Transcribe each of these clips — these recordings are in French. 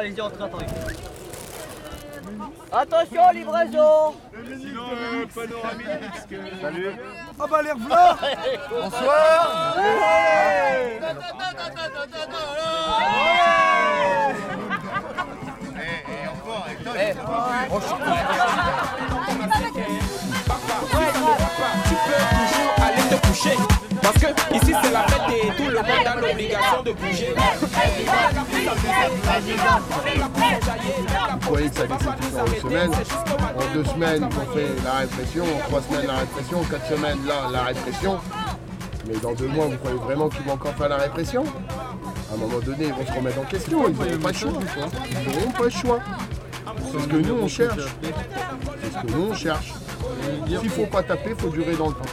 Allez-y, attendez. Attention, livraison Sinon, euh, panoramique. Salut. Ah bah l'air blanc Bonsoir. Et encore, et toi, Tu peux toujours aller te coucher. Parce que ici c'est la fête et tout le monde a l'obligation de bouger. Vous voyez que ça décide en semaine. En deux semaines, on fait la répression. En trois semaines, la répression. En quatre semaines, là, la répression. Mais dans deux mois, vous croyez vraiment qu'ils vont encore faire la répression? À un moment donné, ils vont se remettre en question. Ils n'auront pas le choix. Ils n'auront pas le choix. C'est ce que nous, on cherche. C'est ce que nous, on cherche. S'il ne faut pas taper, il faut durer dans le temps.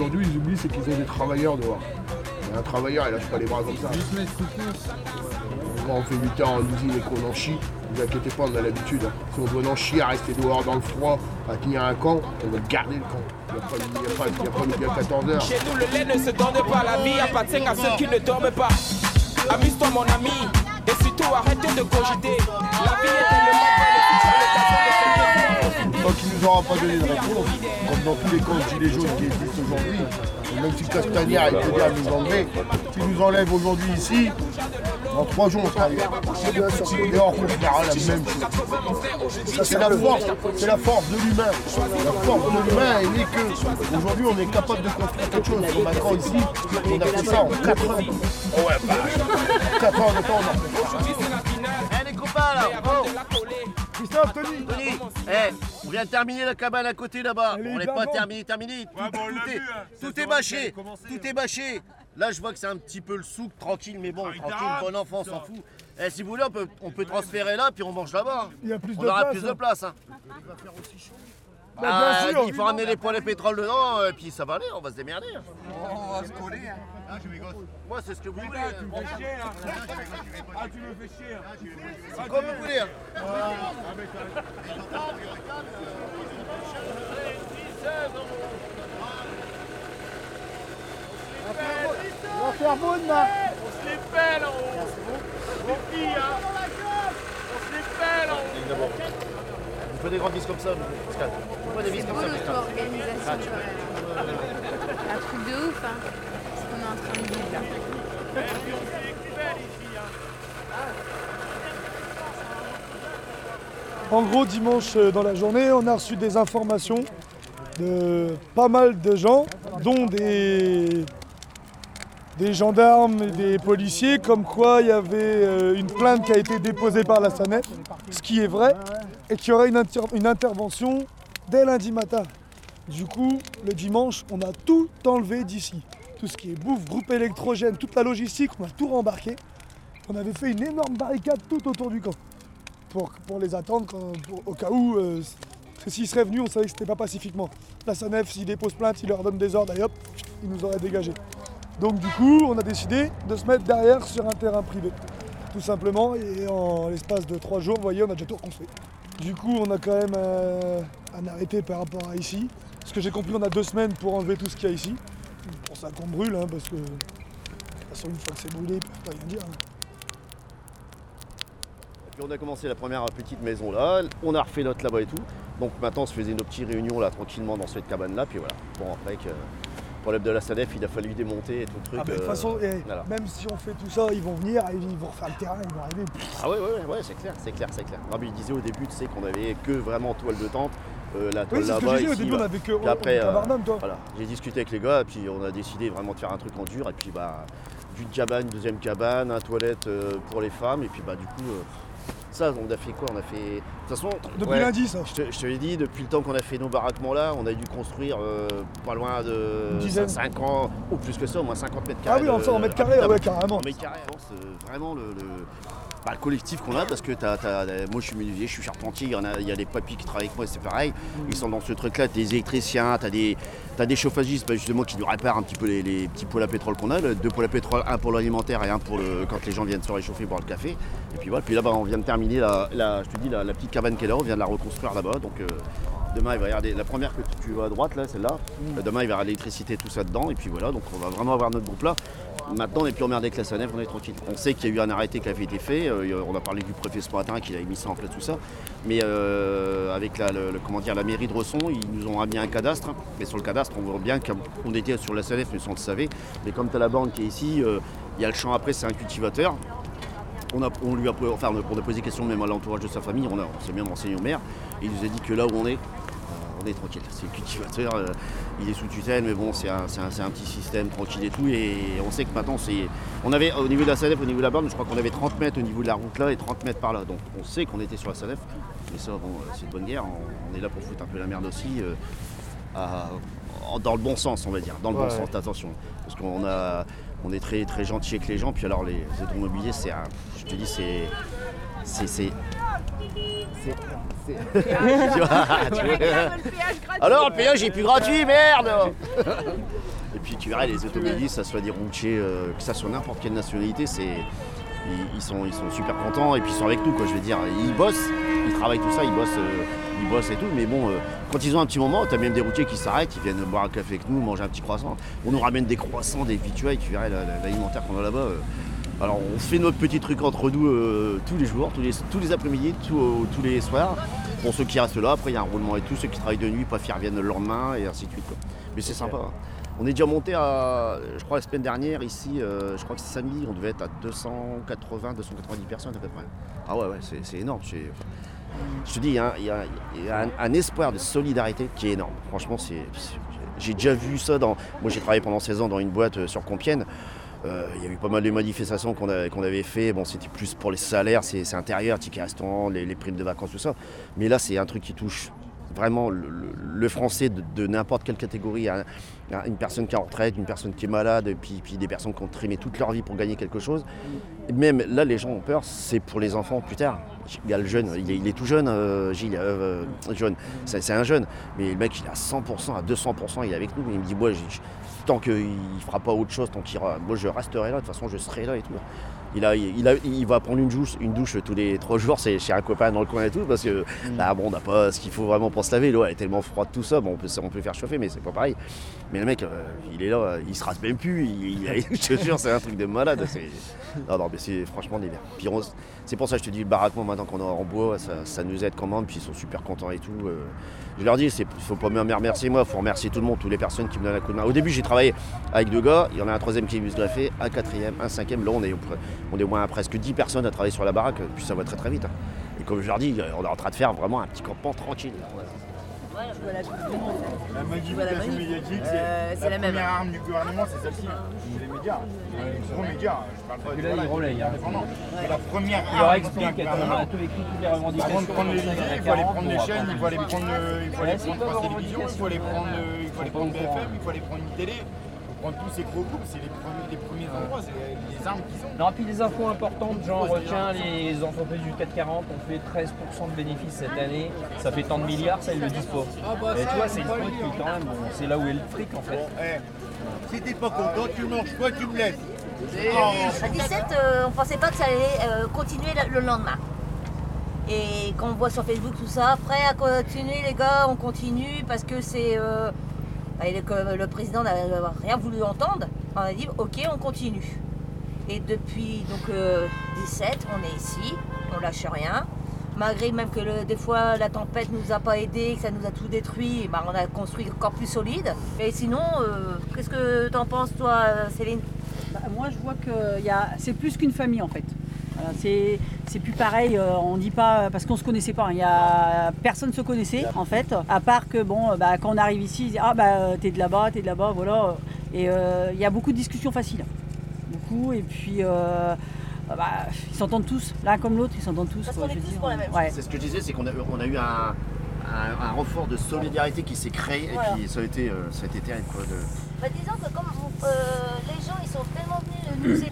Aujourd'hui, ils oublient, c'est qu'ils ont des travailleurs dehors. Et un travailleur, il lâche pas les bras comme ça. Quand on fait 8 heures en usine et qu'on en chie, ne vous inquiétez pas, on a l'habitude. hein. Si on doit en chier à rester dehors dans le froid, à tenir un camp, on va garder le camp. Il n'y a pas il y a pas- il y a pas midi à 14 heures. Chez nous, le lait ne se donne pas. La vie appartient à ceux qui ne dorment pas. Amuse-toi, mon ami. Et surtout, arrête de cogiter. La vie est tellement belle Tant qu'il nous aura pas donné de réponse, comme dans tous les camps de gilets jaunes qui existent aujourd'hui, même si Castagnard peut dire à nous enlever, s'il nous enlève aujourd'hui ici, dans trois jours on sera ailleurs. Et on retrouvera la même chose. C'est la force, c'est la force de l'humain. La force de l'humain est née que aujourd'hui on est capable de construire quelque chose. Comme un camp ici, on a fait ça en 4 heures. Oh ouais, bah, 4 heures de temps, on a fait ça. Eh les copains là oh. Christophe, Tony Tony Eh, on vient de terminer la cabane à côté là-bas. On n'est pas terminé, terminé. Tout, Ouais, bon, on l'a tout est, vu, hein. tout est bâché. Tout hein. est bâché. Là, je vois que c'est un petit peu le souk, tranquille, mais bon, Ah, il tranquille, bon enfant, on s'en fout. Eh, si vous voulez, on peut, on peut transférer là, puis on mange là-bas. Il y a plus On de aura place, plus hein. de place. Hein. Bah, bien Ah, sûr. il faut ramener les poêles et pétrole dedans, et puis ça va aller, on va se démerder. hein. On va se coller. Hein. Moi, c'est ce que vous voulez. Tu me fais chier, hein. Ah, tu me fais chier. hein. C'est comme vous voulez. hein. On va faire demain On se les pèle en haut. Hein. On se les pèle en haut. Vous faites des grandes vis comme ça, Pascal. Vous faites des vis comme ça. Ah, euh, Un truc de ouf, hein. En gros, dimanche euh, dans la journée, on a reçu des informations de pas mal de gens, dont des, gendarmes et des policiers, comme quoi il y avait euh, une plainte qui a été déposée par la SANEF, ce qui est vrai, et qu'il y aurait une intervention dès lundi matin. Du coup, le dimanche, on a tout enlevé d'ici. Tout ce qui est bouffe, groupe électrogène, toute la logistique, on a tout rembarqué. On avait fait une énorme barricade tout autour du camp pour, les attendre au cas où. euh, s'ils seraient venus, on savait que c'était pas pacifiquement. La SANEF, s'ils déposent plainte, ils leur donnent des ordres et hop, ils nous auraient dégagés. Donc du coup, on a décidé de se mettre derrière sur un terrain privé. Tout simplement, et en l'espace de trois jours, vous voyez, on a déjà tout reconstruit. Du coup, on a quand même euh, un arrêté par rapport à ici. Ce que j'ai compris, on a deux semaines pour enlever tout ce qu'il y a ici. Pour ça qu'on brûle, hein, parce que de toute façon, une fois que c'est brûlé, ils peuvent pas rien dire. hein. Et puis on a commencé la première petite maison là, on a refait notre là-bas et tout. Donc maintenant on se faisait nos petites réunions là tranquillement dans cette cabane là, puis voilà. Bon après que problème de la SADEF, il a fallu démonter et tout le truc. Ah, mais de toute euh, façon, eh, voilà. même si on fait tout ça, ils vont venir, ils vont refaire le terrain, ils vont arriver. Ah ouais ouais ouais, ouais, c'est clair, c'est clair, c'est clair. Non mais il disait au début tu sais qu'on avait que vraiment toile de tente, euh, la Oui, toile c'est ce que là-bas. j'ai dit au début, on bah. avait que Puis après, euh, Barnum, toi. Voilà, j'ai discuté avec les gars et puis on a décidé vraiment de faire un truc en dur et puis bah d'une cabane, une deuxième cabane, un toilette euh, pour les femmes et puis bah du coup euh, ça on a fait quoi On a fait. De toute façon. Depuis ouais, lundi, ça. Je te, je te l'ai dit, depuis le temps qu'on a fait nos baraquements là, on a dû construire pas loin de Une dizaine. 5 ans, ou plus que ça, au moins 50 mètres Ah carrés. oui, de- en mètres carrés, ouais, carrément. En mètres carrés, c'est vraiment le, le- bah, le collectif qu'on a parce que t'as- moi je suis menuisier, je suis charpentier, il y, en a, il y a des papis qui travaillent avec moi, c'est pareil. Ils sont dans ce truc-là, t'as des électriciens, t'as des, t'as des chauffagistes bah, justement qui nous réparent un petit peu les, les petits poêles à pétrole qu'on a, deux poêles à pétrole, un pour l'alimentaire et un pour le, quand les gens viennent se réchauffer boire le café. Et puis voilà, puis là-bas on vient de terminer la, la- je te dis, la, la petite cabane est là, on vient de la reconstruire là-bas. Donc euh, demain il va y avoir des- la première que tu vois à droite là, celle-là. Euh, Demain il va y avoir l'électricité, tout ça dedans. Et puis voilà, donc on va vraiment avoir notre groupe là. Maintenant, on n'est plus emmerdé avec la SANEF, on est tranquille. On sait qu'il y a eu un arrêté qui avait été fait. euh, on a parlé du préfet ce matin qui avait mis ça en place, tout ça. Mais euh, avec la, comment dire, la mairie de Resson, ils nous ont mis un cadastre. Mais sur le cadastre, on voit bien qu'on était sur la SANEF, mais sans le savait. Mais comme tu as la borne qui est ici, euh, il y a le champ après, c'est un cultivateur. On, a, on lui a, enfin, on a posé question même à l'entourage de sa famille, on, on s'est bien renseigné au maire. Il nous a dit que là où on est, on est tranquille. C'est le cultivateur, euh, il est sous tutelle, mais bon, c'est un, c'est un- c'est un petit système tranquille et tout. Et on sait que maintenant, c'est. On avait au niveau de la SANEF, au niveau de la borne, je crois qu'on avait 30 mètres au niveau de la route là et 30 mètres par là. Donc on sait qu'on était sur la SANEF. Mais ça, bon, euh, c'est de bonne guerre. On, on est là pour foutre un peu la merde aussi. euh, à- dans le bon sens, on va dire. Dans le bon sens, attention. Parce qu'on a. On est très très gentil avec les gens, puis alors les automobiliers, c'est un. Je te dis, c'est. C'est. C'est- c'est- c'est- Tu vois, tu vois. Alors le péage est plus gratuit, merde Et puis tu verras les automobilistes, que ça soit des routiers, euh, que ça soit n'importe quelle nationalité, c'est. Ils, ils sont, ils sont super contents et puis ils sont avec nous quoi je veux dire. Ils bossent, ils travaillent tout ça, ils bossent, euh, ils bossent et tout, mais bon euh, quand ils ont un petit moment, t'as même des routiers qui s'arrêtent, ils viennent boire un café avec nous, manger un petit croissant. On nous ramène des croissants, des vituailles, tu verras la- la- l'alimentaire qu'on a là-bas. Euh. Alors on fait notre petit truc entre nous euh, tous les jours, tous les, tous les après-midi, tous- tous les soirs. Pour ceux qui restent là, après il y a un roulement et tout, ceux qui travaillent de nuit, pas fiers viennent le lendemain et ainsi de suite. quoi. Mais c'est sympa. hein. On est déjà monté à, je crois la semaine dernière ici, euh, je crois que c'est samedi, on devait être à 280, 290 personnes à peu près. Ah ouais, ouais, c'est, c'est énorme. je te dis, il y a, un- il y a- il y a un, un espoir de solidarité qui est énorme. Franchement, j'ai déjà vu ça dans. Moi, j'ai travaillé pendant 16 ans dans une boîte euh, sur Compiègne. Euh, il y a eu pas mal de manifestations qu'on avait, fait. Bon, c'était plus pour les salaires, c'est, intérieur, tickets restaurant, les, les primes de vacances, tout ça. Mais là, c'est un truc qui touche vraiment le, français de, n'importe quelle catégorie. Un- un- une personne qui est en retraite, une personne qui est malade, puis, des personnes qui ont trimé toute leur vie pour gagner quelque chose. Même là, les gens ont peur, c'est pour les enfants plus tard. Il y a le jeune, il est, tout jeune, euh, Gilles, euh, jeune. C'est, un jeune, mais le mec, il est à 100%, à 200%, il est avec nous. Il me dit, moi, tant qu'il ne fera pas autre chose, tant qu'il moi, je resterai là, de toute façon, je serai là et tout. Il, a, il, a- il va prendre une douche, une douche tous les trois jours, c'est chez un copain dans le coin et tout, parce que là, bon, on n'a pas ce qu'il faut vraiment pour se laver. L'eau elle est tellement froide, tout ça, bon, on peut, on peut faire chauffer, mais c'est pas pareil. Mais le mec, euh, il est là, il se rase même plus, il, il- je te jure, c'est un truc de malade. Non, non, mais c'est franchement des merdes. Puis on- c'est pour ça que je te dis, le baraquement, maintenant qu'on est en bois, ça, nous aide quand même, puis ils sont super contents et tout. euh. Je leur dis, il faut pas me remercier moi, il faut remercier tout le monde, toutes les personnes qui me donnent un coup de main. Au début, j'ai travaillé avec deux gars, il y en a un troisième qui est venu se un quatrième, un cinquième. Là, on est, on est au moins à presque 10 personnes à travailler sur la baraque, puis ça va très très vite. hein. Et comme je leur dis, on est en train de faire vraiment un petit campement tranquille. Vois la Coupe du Monde. La vois la modification manif. médiatique, Euh, c'est c'est la même. première arme du gouvernement, c'est celle-ci. hein. C'est les médias. Les gros médias. Je parle pas Puis là, hein. la première Il leur arme explique du à gouvernement. tous les coups, toutes les Avant revendications. de prendre les idées, il faut aller prendre les chaînes, il faut aller prendre, euh, leur Télévisions, il faut aller prendre, euh. BFM, il faut aller prendre une télé. Prendre tous ces gros groupes, c'est les premiers, les premiers endroits, c'est les, armes qu'ils ont. Non, puis des infos importantes, genre tiens, les entreprises du 440 ont fait 13% de bénéfices cette année, ça fait tant de milliards, ça ils le disent pas. Et tu vois, c'est une truc qui quand même, bon, c'est là où est le fric en fait. Eh, si t'es pas content, tu manges quoi, tu me laisses. À 17, euh, on pensait pas que ça allait euh, continuer le, le lendemain. Et quand on voit sur Facebook tout ça, prêt à continuer les gars, on continue parce que c'est. euh, bah, et le, le président n'a rien voulu entendre. On a dit ok, on continue. Et depuis donc euh, 17, on est ici, on lâche rien. Malgré même que des fois la tempête nous a pas aidés, que ça nous a tout détruit, bah, on a construit encore plus solide. Et sinon, euh, qu'est-ce que t'en penses toi, euh, Céline? Bah, moi, je vois que c'est plus qu'une famille en fait. C'est plus pareil, euh, on dit pas parce qu'on se connaissait pas. Il y a personne se connaissait en fait, à part que bon, euh, bah, quand on arrive ici, ils disent, ah bah euh, t'es de là-bas, t'es de là-bas, voilà. Et euh, il y a beaucoup de discussions faciles, beaucoup. Et puis euh, bah, ils s'entendent tous, l'un comme l'autre, ils s'entendent tous. Parce quoi, qu'on est je veux tous dire. pour la même Ouais. C'est ce que je disais, c'est qu'on a, on a eu un, un, un renfort de solidarité qui s'est créé Voilà. et puis ça a été, euh, ça a été terrible. Quoi, de- Bah, disons que comme euh, les gens ils sont tellement venus nous aider,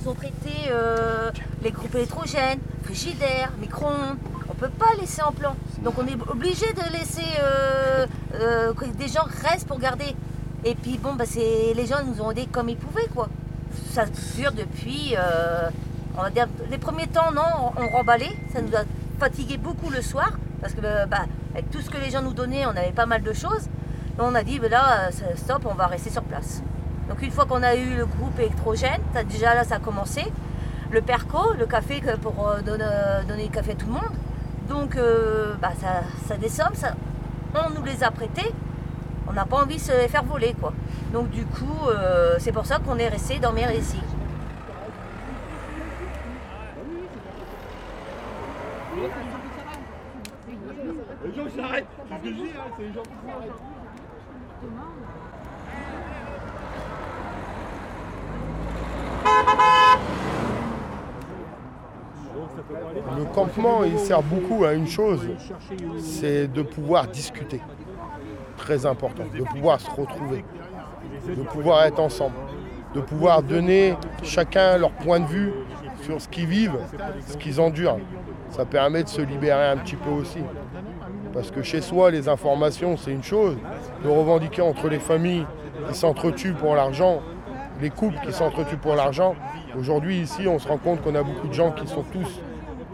nous ont prêté euh, les groupes électrogènes, frigidaires, micro-ondes, on peut pas laisser en plan. Donc on est obligé de laisser euh, euh, que des gens restent pour garder. Et puis bon, bah, les gens nous ont aidés comme ils pouvaient quoi. Ça dure depuis, on va dire, les premiers temps non, on remballait, ça nous a fatigué beaucoup le soir parce que bah, avec tout ce que les gens nous donnaient, on avait pas mal de choses. On a dit, ben là, stop, on va rester sur place. Donc une fois qu'on a eu le groupe électrogène, déjà là ça a commencé. Le perco, le café pour euh, donner, donner le café à tout le monde. Donc euh, bah, ça, ça des sommes, on nous les a prêtés. On n'a pas envie de se les faire voler quoi. Donc du coup, euh, c'est pour ça qu'on est resté dormir ici. Les gens s'arrêtent. Ce que je dis, hein, c'est les gens qui s'arrêtent. Le campement, il sert beaucoup à une chose, c'est de pouvoir discuter. Très important, de pouvoir se retrouver, de pouvoir être ensemble, de pouvoir donner chacun leur point de vue sur ce qu'ils vivent, ce qu'ils endurent. Ça permet de se libérer un petit peu aussi. Parce que chez soi, les informations, c'est une chose. De revendiquer entre les familles qui s'entretuent pour l'argent, les couples qui s'entretuent pour l'argent. Aujourd'hui, ici, on se rend compte qu'on a beaucoup de gens qui sont tous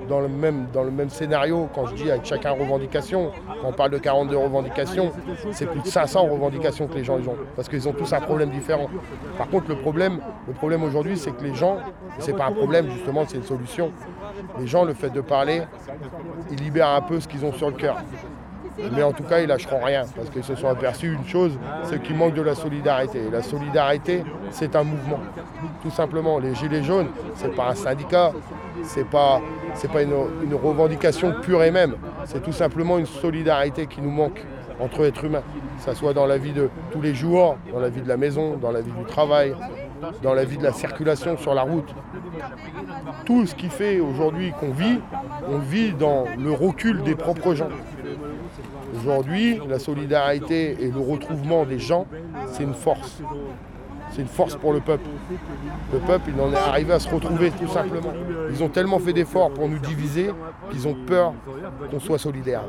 dans le même, dans le même scénario. Quand je dis avec chacun revendication, quand on parle de 42 revendications, c'est plus de 500 revendications que les gens ont. Parce qu'ils ont tous un problème différent. Par contre, le problème, le problème aujourd'hui, c'est que les gens, c'est pas un problème justement, c'est une solution. Les gens, le fait de parler, ils libèrent un peu ce qu'ils ont sur le cœur. Mais en tout cas, ils lâcheront rien parce qu'ils se sont aperçus une chose, c'est qu'il manque de la solidarité. La solidarité, c'est un mouvement. Tout simplement, les Gilets jaunes, c'est pas un syndicat, pas, c'est pas une, une revendication pure et même. C'est tout simplement une solidarité qui nous manque entre êtres humains. Que ça soit dans la vie de tous les jours, dans la vie de la maison, dans la vie du travail, dans la vie de la circulation sur la route. Tout ce qui fait aujourd'hui qu'on vit, on vit dans le recul des propres gens. Aujourd'hui, la solidarité et le retrouvement des gens, c'est une force. C'est une force pour le peuple. Le peuple, il en est arrivé à se retrouver tout simplement. Ils ont tellement fait d'efforts pour nous diviser qu'ils ont peur qu'on soit solidaires.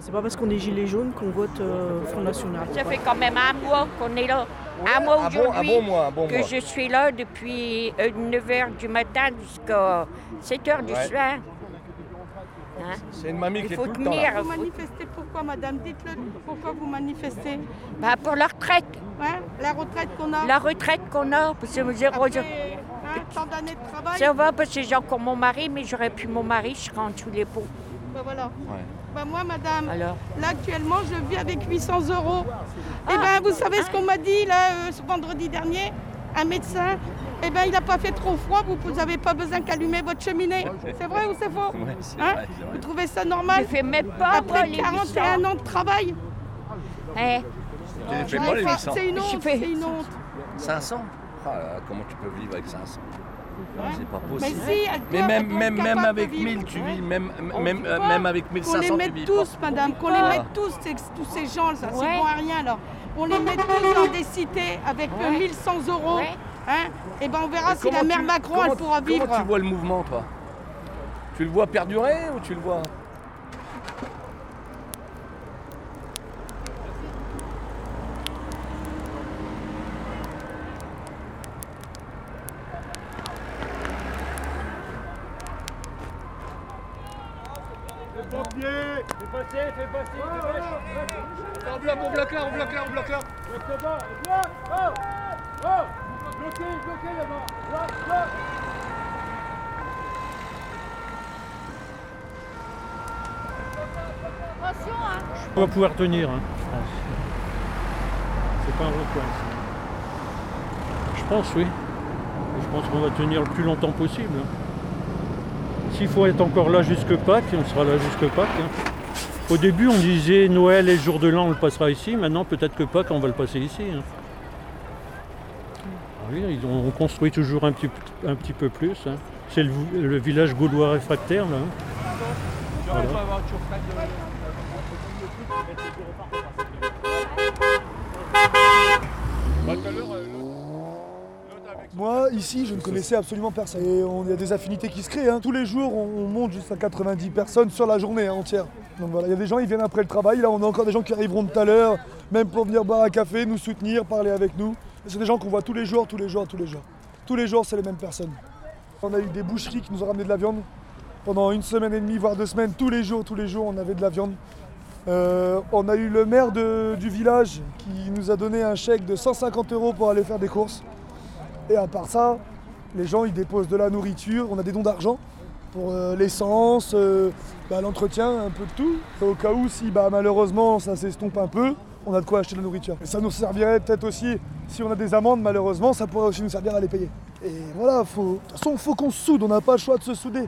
C'est pas parce qu'on est gilet jaune qu'on vote euh, Front National. Ça fait quand même un mois qu'on est là. Un mois bon- aujourd'hui. un bon mois, un bon que mois. je suis là depuis 9h du matin jusqu'à 7h du Ouais. soir. Hein? C'est une mamie Il qui est faut tout le temps tenir. là. Vous manifestez pourquoi, madame? Dites-le. Pourquoi vous manifestez? Bah, pour la retraite. Hein La retraite qu'on a La retraite qu'on a. Parce que zéro- Après, hein, tant d'années de travail Ça va parce que j'ai encore mon mari, mais j'aurais pu mon mari, je serais en dessous les pots. Ben voilà. Ben moi, madame, Alors? là actuellement, je vis avec 800 euros. Et ben, vous savez ce qu'on m'a dit là, euh, ce vendredi dernier? Un médecin, eh ben, il n'a pas fait trop froid, vous n'avez pas besoin qu'allumer votre cheminée. C'est vrai ou c'est faux Ouais, Hein vrai. Vous trouvez ça normal Je fais même pas, Après les 41 ans de travail Tu 800 C'est une honte, c'est une honte. 500 Ah Comment tu peux vivre avec 500 C'est pas Mais possible. si, à Mais même, même, même avec vivre 1000, tu vis, même, même, vit euh, pas. même avec Qu'on 1500, les tu mette vis tous, pas. madame, qu'on les Ah. mette tous, tous ces gens, ça, c'est bon à rien, là. On les met tous dans des cités avec euh, Ouais. 1100 euros. Hein et ben on verra Mais si la mère tu- Macron, comment- elle pourra vivre. Comment tu vois le mouvement, toi? Tu le vois perdurer ou tu le vois? Fais passer, fais passer, fais On bloque, on bloque là, on bloque là, on bloque là Bloque bloque Oh Oh Bloquez, bloquez là-bas Bloque, bloque On va pouvoir tenir, hein, je pense. C'est pas un recoin. ça. Je pense, oui. Je pense qu'on va tenir le plus longtemps possible. hein. S'il faut être encore là jusque Pâques, on sera là jusque Pâques. hein. Au début, on disait Noël et le jour de l'an, on le passera ici. Maintenant, peut-être que Pâques, on va le passer ici. hein. Ah oui, ils ont construit toujours un petit, un petit peu plus. hein. C'est le, le village gaulois réfractaire, là. Voilà. Moi, ici, je ne connaissais absolument personne. Et on- y a des affinités qui se créent. hein. Tous les jours, on, on monte jusqu'à 90 personnes sur la journée hein, entière. Donc voilà, il y a des gens, ils viennent après le travail. Là, on a encore des gens qui arriveront tout à l'heure, même pour venir boire un café, nous soutenir, parler avec nous. C'est des gens qu'on voit tous les jours, tous les jours, tous les jours. Tous les jours, c'est les mêmes personnes. On a eu des boucheries qui nous ont ramené de la viande pendant une semaine et demie, voire deux semaines. Tous les jours, tous les jours, on avait de la viande. Euh, on a eu le maire du village qui nous a donné un chèque de 150 euros pour aller faire des courses. Et à part ça, les gens ils déposent de la nourriture, on a des dons d'argent pour euh, l'essence, euh, bah, l'entretien, un peu de tout. Au cas où si bah, malheureusement ça s'estompe un peu, on a de quoi acheter de la nourriture. Et ça nous servirait peut-être aussi, si on a des amendes malheureusement, ça pourrait aussi nous servir à les payer. Et voilà, de toute façon il faut qu'on se soude, on n'a pas le choix de se souder.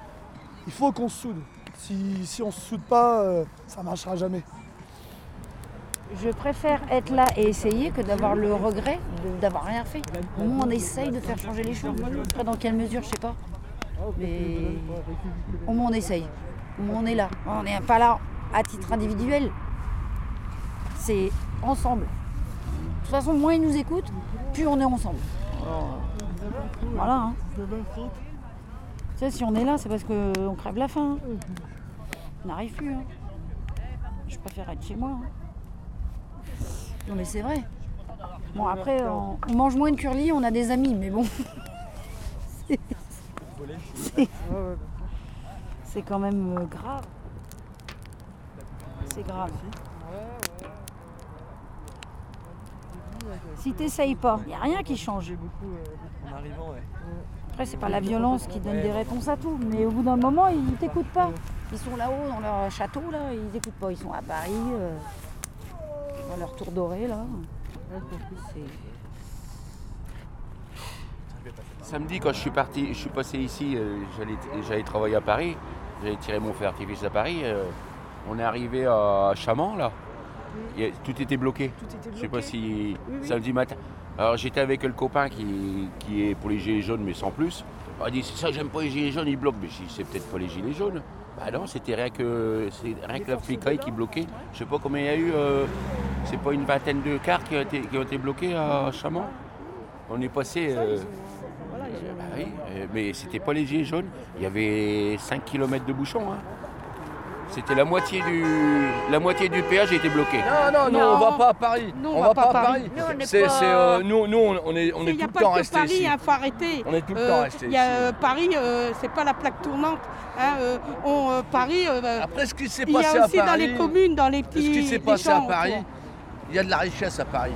Il faut qu'on se soude. Si, on se soude pas, euh, ça marchera jamais. Je préfère être là et essayer que d'avoir le regret d'avoir rien fait. Au moins on essaye de faire changer les choses. Après dans quelle mesure, je sais pas. Mais au moins on essaye. Au moins on est là. On n'est pas là à titre individuel. C'est ensemble. De toute façon, moins ils nous écoutent, plus on est ensemble. Alors, voilà. hein. Tu sais, si on est là, c'est parce qu'on crève la faim. hein. On n'arrive plus. hein. Je préfère être chez moi. hein. Non mais c'est vrai. Bon après on, on mange moins de curly, on a des amis, mais bon. C'est quand même euh, grave. C'est grave. Si t'essayes pas, il n'y a rien qui change. En arrivant, ouais. Après, c'est pas la violence qui donne des réponses à tout, mais au bout d'un moment, ils t'écoutent pas. Ils sont là-haut dans leur château, là, ils écoutent pas. Ils sont à Paris, euh, dans leur tour doré, là. Samedi, quand je suis parti, je suis passé ici, euh, j'allais, j'allais travailler à Paris, j'allais tirer mon feu d'artifice à Paris. euh, on est arrivé à Chaman, là. Il y a- tout était bloqué. Je sais pas si oui. samedi matin. Alors j'étais avec le copain qui, qui est pour les gilets jaunes, mais sans plus. Il a dit c'est ça, j'aime pas les gilets jaunes, ils bloquent. Mais je dis, c'est peut-être pas les gilets jaunes. Bah non, c'était rien que rien que la flicaille qui bloquait. Je sais pas combien il y a eu. euh, c'est pas une vingtaine de cars qui ont été, qui ont été bloqués à Chaman. On est passé. euh, bah oui, euh, mais c'était pas les gilets jaunes. Il y avait 5 km de bouchons. hein. C'était la moitié du la moitié du péage était bloqué. Non, non, non, on va pas à Paris. Nous, on va pas à Paris. Nous, C'est, euh, nous, nous, on est, on est tout le temps que restés Paris, ici. il faut arrêter. On est tout le Euh, temps a ici. euh, Paris, euh, c'est pas la plaque tournante. hein, euh, on, euh, Paris. euh, Après, ce qui s'est il y passé a à aussi dans Paris- les communes, dans les petits. Ce qui s'est passé à Paris, il y a de la richesse à Paris.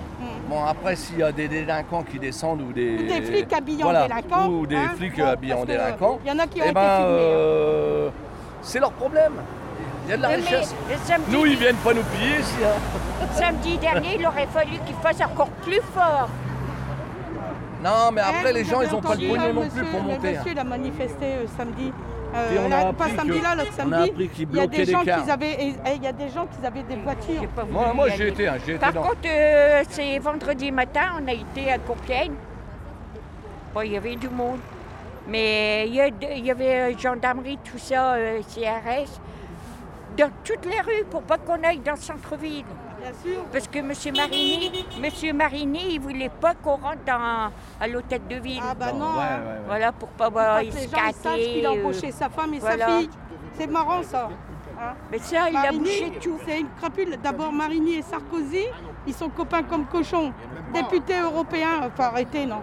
Bon, après, s'il y a des délinquants qui descendent ou des. Ou des flics habillés en délinquants, Ou des hein, flics bon, habillés en délinquants. il y en a qui ont eh été ben, filmés, hein. euh, C'est leur problème. Il y a de la Mais richesse. samedi- Nous, ils viennent pas nous piller ici. hein. Samedi dernier, il aurait fallu qu'il fasse encore plus fort. Non, mais après, Hein, les vous gens, avez ils ont pas le entendu, pognon là, non monsieur- plus pour le monter. hein. Monsieur, il a manifesté euh, samedi. Et on a là, appris pas samedi que- là, l'autre on samedi. a appris qu'ils il y a bloquaient des les gens cars. qui avaient, et- et il y a des gens qui avaient des voitures. Moi, moi j'ai été, hein, j'ai été Par dans. contre, euh, c'est vendredi matin, on a été à Compiègne. Bon, il y avait du monde. Mais il y, a de- il y avait euh, gendarmerie, tout ça, euh, CRS, dans toutes les rues pour pas qu'on aille dans le centre-ville. Bien sûr. Parce que M. Marini, Monsieur Marini, il voulait pas qu'on rentre dans- à l'hôtel de ville. Ah bah non. Ouais, ouais, ouais. Voilà, pour pas voir que les gens ils sachent qu'il a embauché sa femme et voilà. sa fille. C'est marrant ça. hein. Mais ça, il a bouché tout. C'est une crapule. D'abord Marini et Sarkozy, ils sont copains comme cochons. Députés européens, faut arrêter non.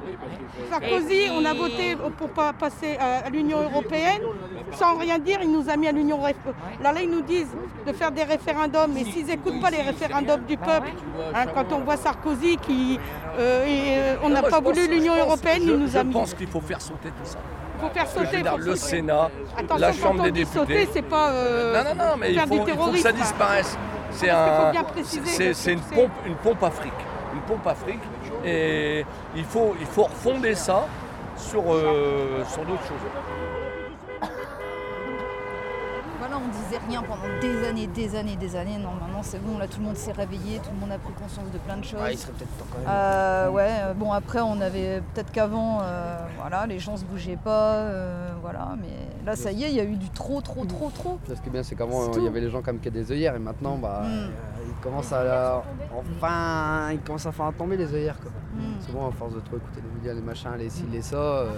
Sarkozy, on a voté pour pas passer à l'Union européenne. Sans rien dire, il nous a mis à l'Union européenne. Là, là, ils nous disent de faire des référendums. Et s'ils n'écoute pas les référendums du peuple, hein, quand on voit Sarkozy qui. euh, et, euh, on n'a pas je voulu l'Union je européenne, je- il nous a Je mis. pense qu'il faut faire sauter tout ça. Il faut faire je sauter. dire, faut le sauter. Sénat, Attention, la quand Chambre on des dit députés. sauter, c'est pas euh, non, non, non, mais il faire faut, du il faut que terrorisme. ça disparaisse. C'est un, une pompe, une pompe Afrique, une pompe Afrique, et il faut, il faut refonder ça sur, euh, sur d'autres choses. Voilà, on disait rien pendant des années, des années, des années. Non, maintenant c'est bon, là tout le monde s'est réveillé, tout le monde a pris conscience de plein de choses. Ouais, il serait peut-être temps quand même. Euh, ouais, euh, bon après on avait peut-être qu'avant, euh, voilà, les gens se bougeaient pas, euh, voilà, mais là ça y est, il y a eu du trop, trop, trop, trop. Ce qui est bien, c'est qu'avant, il y avait les gens comme qui des œillères et maintenant, bah, Mm. ils commencent à. Enfin, ils commencent à faire tomber les œillères. Quoi. Mm. C'est bon, à force de trop écouter les médias, les machins, les ci, les ça. euh,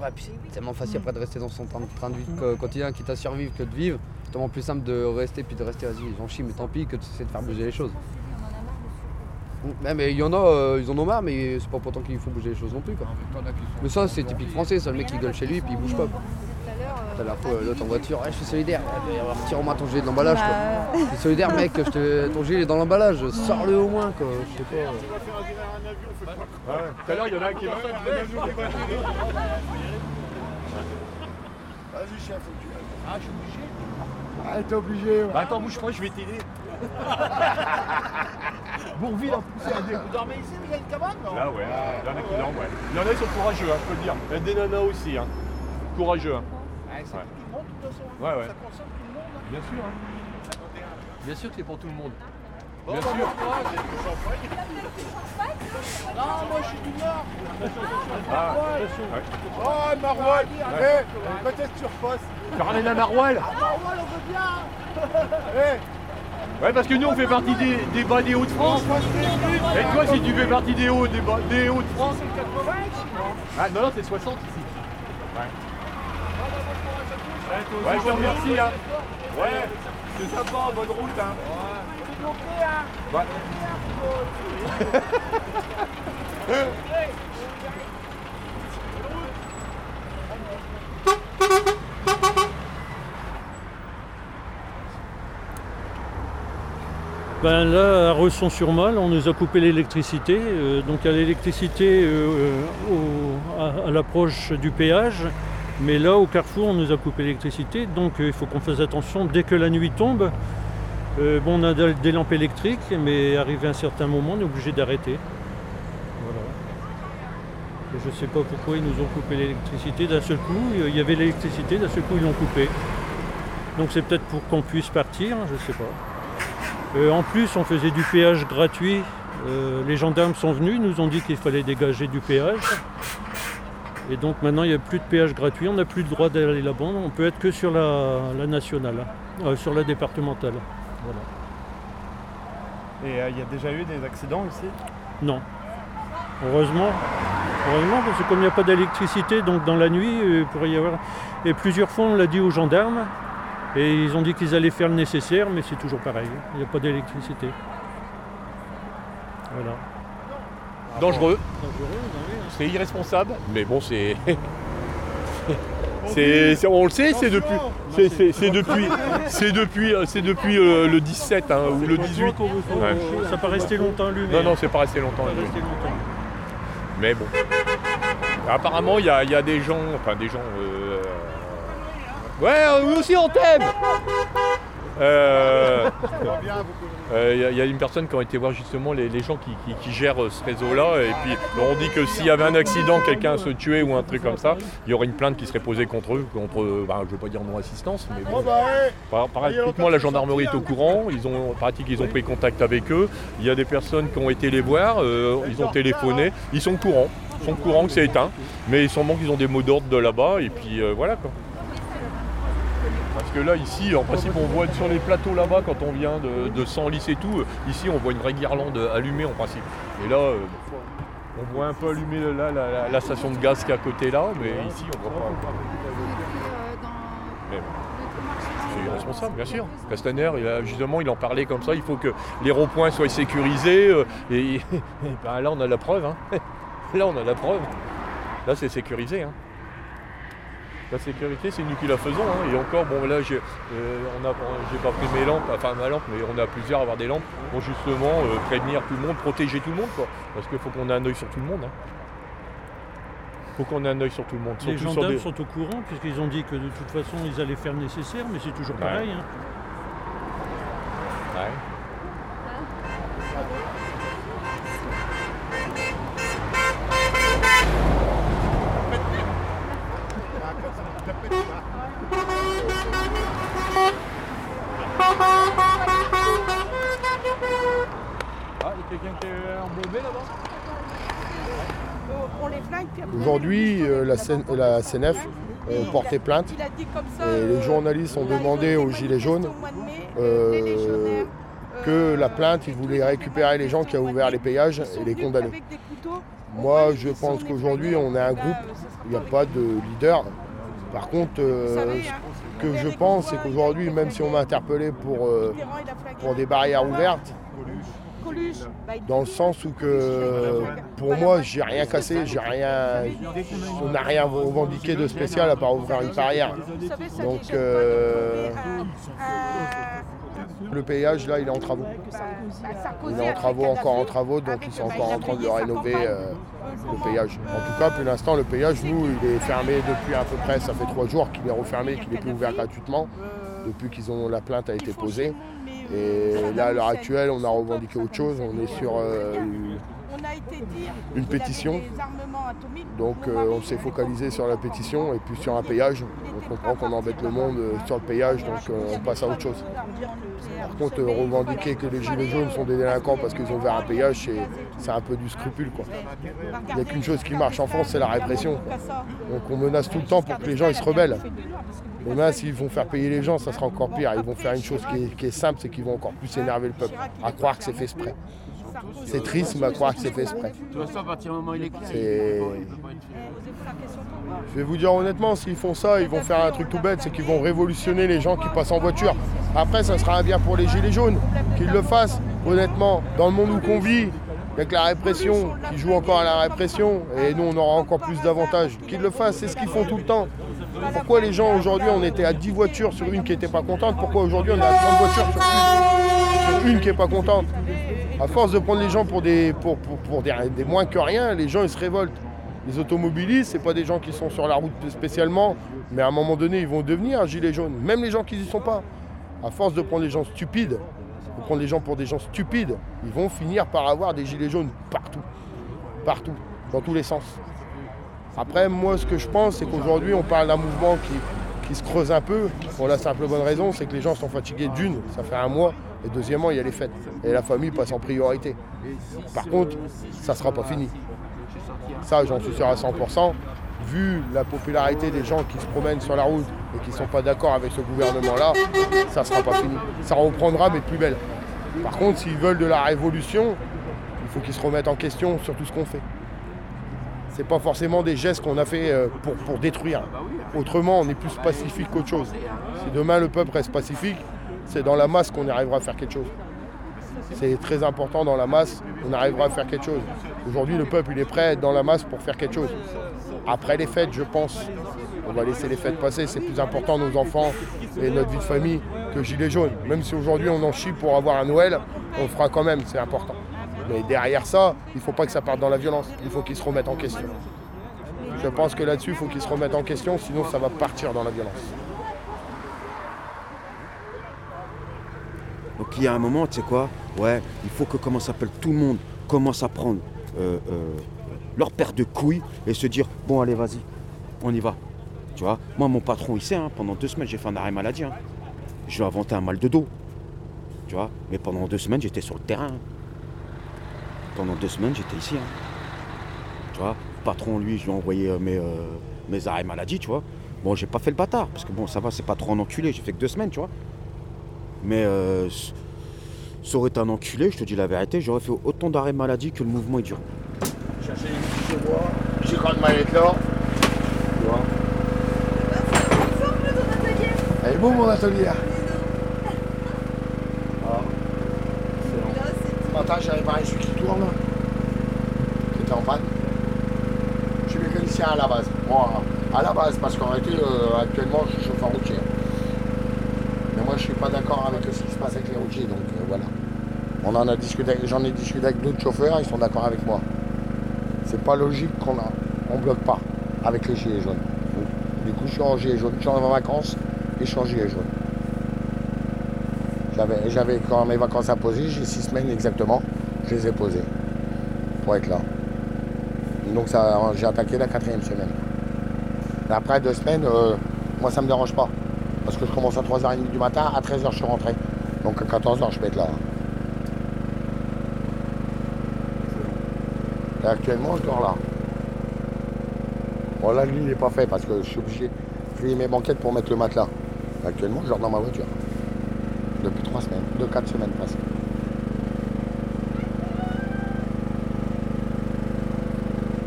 Ouais, puis c'est tellement facile après de rester dans son train, train de vie co- quotidien, quitte à survivre que de vivre. C'est tellement plus simple de rester puis de rester, vas-y, ils en chient, mais tant pis, que d'essayer de faire bouger les choses. Ouais, mais il y en a, euh, ils en ont marre, mais c'est pas pourtant qu'il faut bouger les choses non plus. Quoi. Mais ça, c'est typique français, ça, le mec qui gueule chez lui puis il bouge pas. quoi. Tout à l'heure, euh, T'as la fois l'autre en voiture, Ouais, je suis solidaire, Eh ben, retire-moi ton gilet de l'emballage quoi. Bah, Je suis solidaire mec, je te... ton gilet est dans l'emballage, sors-le au moins quoi, je sais pas. Ouais, Tout à l'heure, il y en a un qui va. Vas-y, chef, faut que tu Ah, je suis obligé. Ah, t'es obligé. ouais. Bah attends, bouge pas, je vais t'aider. Bourville en plus, c'est un Vous dormez ici, vous avez une cabane non? Là, ouais, il y en a qui dorment, ouais. Il y en a, ils sont courageux, hein, je peux le dire. Il y a des nanas aussi, hein. Courageux, hein. Ouais, c'est Ouais. pour tout le monde, de toute façon. Ouais, ouais. Ça concerne tout le monde. hein. Bien sûr, hein. Bien sûr que c'est pour tout le monde. Bon, Bien bah, sûr. moi, j'ai du champagne. Non, moi, je suis du Nord. Ah, Ouais. attention. Oh, Marouane Eh, quand est-ce que tu repasses Tu ramènes la Marouelle Ah, Marouane, on veut bien. Eh, Ouais, parce que nous, on fait partie des, des bas des Hauts-de-France. Et toi, si tu fais partie des Hauts, des, bas- des Hauts-de-France. Ah, non, non, c'est 60 ici. Ouais. Ouais, je te remercie, hein. Ouais, c'est sympa, bonne route, hein. Ouais. Ben là, à Resson-sur-Mal, on nous a coupé l'électricité. euh, donc il y a l'électricité euh, au- à, l'approche du péage. Mais là, au carrefour, on nous a coupé l'électricité. Donc euh, il faut qu'on fasse attention. Dès que la nuit tombe, euh, bon, on a de- des lampes électriques, mais arrivé à un certain moment, on est obligé d'arrêter. Voilà. Je ne sais pas pourquoi ils nous ont coupé l'électricité. D'un seul coup, il y avait l'électricité, d'un seul coup, ils l'ont coupé. Donc c'est peut-être pour qu'on puisse partir, je ne sais pas. Euh, en plus, on faisait du péage gratuit. Euh, les gendarmes sont venus, ils nous ont dit qu'il fallait dégager du péage. Et donc maintenant, il n'y a plus de péage gratuit, on n'a plus le droit d'aller là-bas. On peut être que sur la, nationale, hein. Sur la départementale. Voilà. Et euh, il y a déjà eu des accidents ici Non. Heureusement. Heureusement, parce que comme il n'y a pas d'électricité, donc dans la nuit, euh, il pourrait y avoir. Et plusieurs fois, on l'a dit aux gendarmes, et ils ont dit qu'ils allaient faire le nécessaire, mais c'est toujours pareil. Il n'y a pas d'électricité. Voilà. Dangereux. Dangereux, oui. C'est irresponsable, mais bon, c'est. C'est, c'est- on le sait, c'est depuis, c'est, c'est- c'est depuis, c'est depuis, euh, c'est depuis euh, le 17 hein, ou le 18. qu'on veut pas- Ouais. Ça n'a pas resté longtemps allumé. Non, non, c'est pas resté longtemps. Allumé. resté longtemps. Mais bon. Apparemment, il y a, il y a des gens, enfin des gens. euh, Ouais, nous aussi on t'aime Euh, euh, Il y, a- il y a une personne qui a été voir justement les, les gens qui, qui- qui gèrent euh, ce réseau-là et puis on dit que s'il y avait un accident, quelqu'un se tuait ou un truc comme ça, il y aurait une plainte qui serait posée contre eux, contre, euh, bah, je veux pas dire non-assistance, mais bon. Par- Pratiquement la gendarmerie est au courant, ils ont, pratique, ils ont pris contact avec eux, il y a des personnes qui ont été les voir, euh, ils ont téléphoné, ils sont au courant, ils sont au courant que c'est éteint, mais ils sûrement qu'ils ont des mots d'ordre de là-bas et puis euh, voilà quoi. Que là, ici, en principe, on voit sur les plateaux là-bas, quand on vient de, de Senlis et tout, ici, on voit une vraie guirlande allumée en principe. Et là, euh, on voit un peu allumer la, la- la station de gaz qui est à côté là, mais ici, on voit pas. C'est irresponsable, bien sûr. Castaner, il a- justement, il en parlait comme ça, il faut que les ronds-points soient sécurisés. euh, et, et ben là, on a la preuve. hein. Là, on a la preuve. Là, c'est sécurisé. hein. La sécurité, c'est nous qui la faisons. hein. Et encore, bon, là, j'ai euh, j'ai pas pris mes lampes, enfin ma lampe, mais on a plusieurs à avoir des lampes pour justement euh, prévenir tout le monde, protéger tout le monde, quoi. Parce qu'il faut qu'on ait un œil sur tout le monde. hein. faut qu'on ait un œil sur tout le monde. Les gendarmes des- sont au courant, puisqu'ils ont dit que de toute façon, ils allaient faire le nécessaire, mais c'est toujours Ouais. pareil. hein. Ouais. Quelqu'un qui est embaumé là-bas Aujourd'hui, euh, la, CN la CNF ont porté plainte. Et les journalistes ont demandé aux Gilets jaunes euh, que la plainte, ils voulaient récupérer les gens qui ont ouvert les péages et les condamner. Moi, je pense qu'aujourd'hui, on est un groupe, il n'y a pas de leader. Par contre, euh, ce que je pense, c'est qu'aujourd'hui, même si on m'a interpellé pour, euh, pour des barrières ouvertes, Coluche. Bah, Dans le sens où que pour moi, j'ai rien cassé, j'ai rien. On n'a rien revendiqué de spécial à part ouvrir une carrière. Donc euh, le péage là, il est en travaux. Il est en travaux, encore en travaux, donc ils sont encore en train de le rénover, euh, le péage. En tout cas, pour l'instant, le péage, nous, il est fermé depuis à peu près, ça fait trois jours qu'il est refermé, qu'il n'est plus ouvert gratuitement, depuis qu'ils ont la plainte a été posée. Et là, à l'heure actuelle, on a revendiqué autre chose. On est sur euh, une- pétition. Donc euh, on s'est focalisé sur la pétition et puis sur un péage. On comprend qu'on embête le monde euh, sur le péage, donc euh, on passe à autre chose. Par contre, euh, revendiquer que les gilets jaunes sont des délinquants parce qu'ils ont ouvert un péage, c'est- c'est un peu du scrupule. quoi. Il n'y a qu'une chose qui marche en France, c'est la répression. quoi. Donc on menace tout le temps pour que les gens ils se rebellent. Et là, s'ils vont faire payer les gens, ça sera encore pire. Ils vont faire une chose qui est, qui est simple, c'est qu'ils vont encore plus énerver le peuple, à croire que c'est fait exprès. C'est triste, mais à croire que c'est fait exprès. Tu vois ça, à partir du moment où il est clair. C'est- Je vais vous dire honnêtement, s'ils font ça, ils vont faire un truc tout bête, c'est qu'ils vont révolutionner les gens qui passent en voiture. Après, ça sera un bien pour les gilets jaunes, qu'ils le fassent, honnêtement. Dans le monde où qu'on vit, avec la répression, qui joue encore à la répression, et nous on aura encore plus d'avantages. Qu'ils le fassent, c'est ce qu'ils font tout le temps. Pourquoi les gens aujourd'hui, on était à 10 voitures sur une qui n'était pas contente, pourquoi aujourd'hui on est à 30 voitures sur une, qui n'est pas contente À force de prendre les gens pour des, moins que rien, les gens ils se révoltent. Les automobilistes, c'est pas des gens qui sont sur la route spécialement, mais à un moment donné, ils vont devenir gilets jaunes. Même les gens qui n'y sont pas. À force de prendre les gens stupides, de prendre les gens pour des gens stupides, ils vont finir par avoir des gilets jaunes partout. Partout, dans tous les sens. Après, moi, ce que je pense, c'est qu'aujourd'hui, on parle d'un mouvement qui, se creuse un peu. Pour la simple bonne raison, c'est que les gens sont fatigués d'une, ça fait un mois, et deuxièmement, il y a les fêtes. Et la famille passe en priorité. Par contre, ça ne sera pas fini. Ça, j'en suis sûr à 100%. Vu la popularité des gens qui se promènent sur la route et qui ne sont pas d'accord avec ce gouvernement-là, ça ne sera pas fini. Ça reprendra, mais de plus belle. Par contre, s'ils veulent de la révolution, il faut qu'ils se remettent en question sur tout ce qu'on fait. C'est pas forcément des gestes qu'on a fait euh, pour, détruire. Autrement, on est plus pacifique qu'autre chose. Si demain le peuple reste pacifique, c'est dans la masse qu'on arrivera à faire quelque chose. C'est très important dans la masse, on arrivera à faire quelque chose. Aujourd'hui, le peuple, est prêt à être dans la masse pour faire quelque chose. Après les fêtes, je pense, on va laisser les fêtes passer. C'est plus important, nos enfants et notre vie de famille, que Gilets jaunes. Même si aujourd'hui, on en chie pour avoir un Noël, on fera quand même, c'est important. Mais derrière ça, il ne faut pas que ça parte dans la violence. Il faut qu'ils se remettent en question. Je pense que là-dessus, il faut qu'ils se remettent en question, sinon ça va partir dans la violence. Donc il y a un moment, tu sais quoi? Ouais, il faut que comment s'appelle tout le monde commence à prendre euh, euh, leur paire de couilles et se dire bon allez vas-y, on y va. Tu vois, moi mon patron il sait, hein, pendant deux semaines j'ai fait un arrêt maladie. hein. Je lui ai inventé un mal de dos. Tu vois, mais pendant deux semaines j'étais sur le terrain. Pendant deux semaines j'étais ici. hein. Tu vois, patron lui je lui ai envoyé euh, mes, euh, mes arrêts maladie, tu vois. Bon j'ai pas fait le bâtard, parce que bon ça va, c'est pas trop un enculé, j'ai fait que deux semaines, tu vois. Mais euh, ça aurait été un enculé, je te dis la vérité, j'aurais fait autant d'arrêts maladie que le mouvement est dur. Chercher les petits chez moi, j'ai quand même être là. Tu vois Elle est beau mon atelier? Ah. Ce matin, j'ai réparé celui était en panne? Je suis mécanicien à la base. Moi, à la base, parce qu'en réalité, euh, actuellement, je suis chauffeur routier. Mais moi, je suis pas d'accord avec ce qui se passe avec les routiers, donc euh, voilà. On en a discuté, j'en ai discuté avec d'autres chauffeurs, ils sont d'accord avec moi. C'est pas logique qu'on a, on bloque pas avec les gilets jaunes. Du coup, je suis en gilet jaune, je suis en vacances et je suis en gilet jaune. J'avais, quand mes vacances à poser, j'ai six semaines exactement, je les ai posées pour être là. Donc ça, j'ai attaqué la quatrième semaine. Après deux semaines, euh, moi ça me dérange pas. Parce que je commence à 3h30 du matin, à 13h je suis rentré. Donc à 14h je peux être là. Et actuellement je dors là. Bon là lui n'est pas fait parce que je suis obligé de plier mes banquettes pour mettre le matelas. Actuellement je dors dans ma voiture. Depuis trois semaines, deux, quatre semaines presque.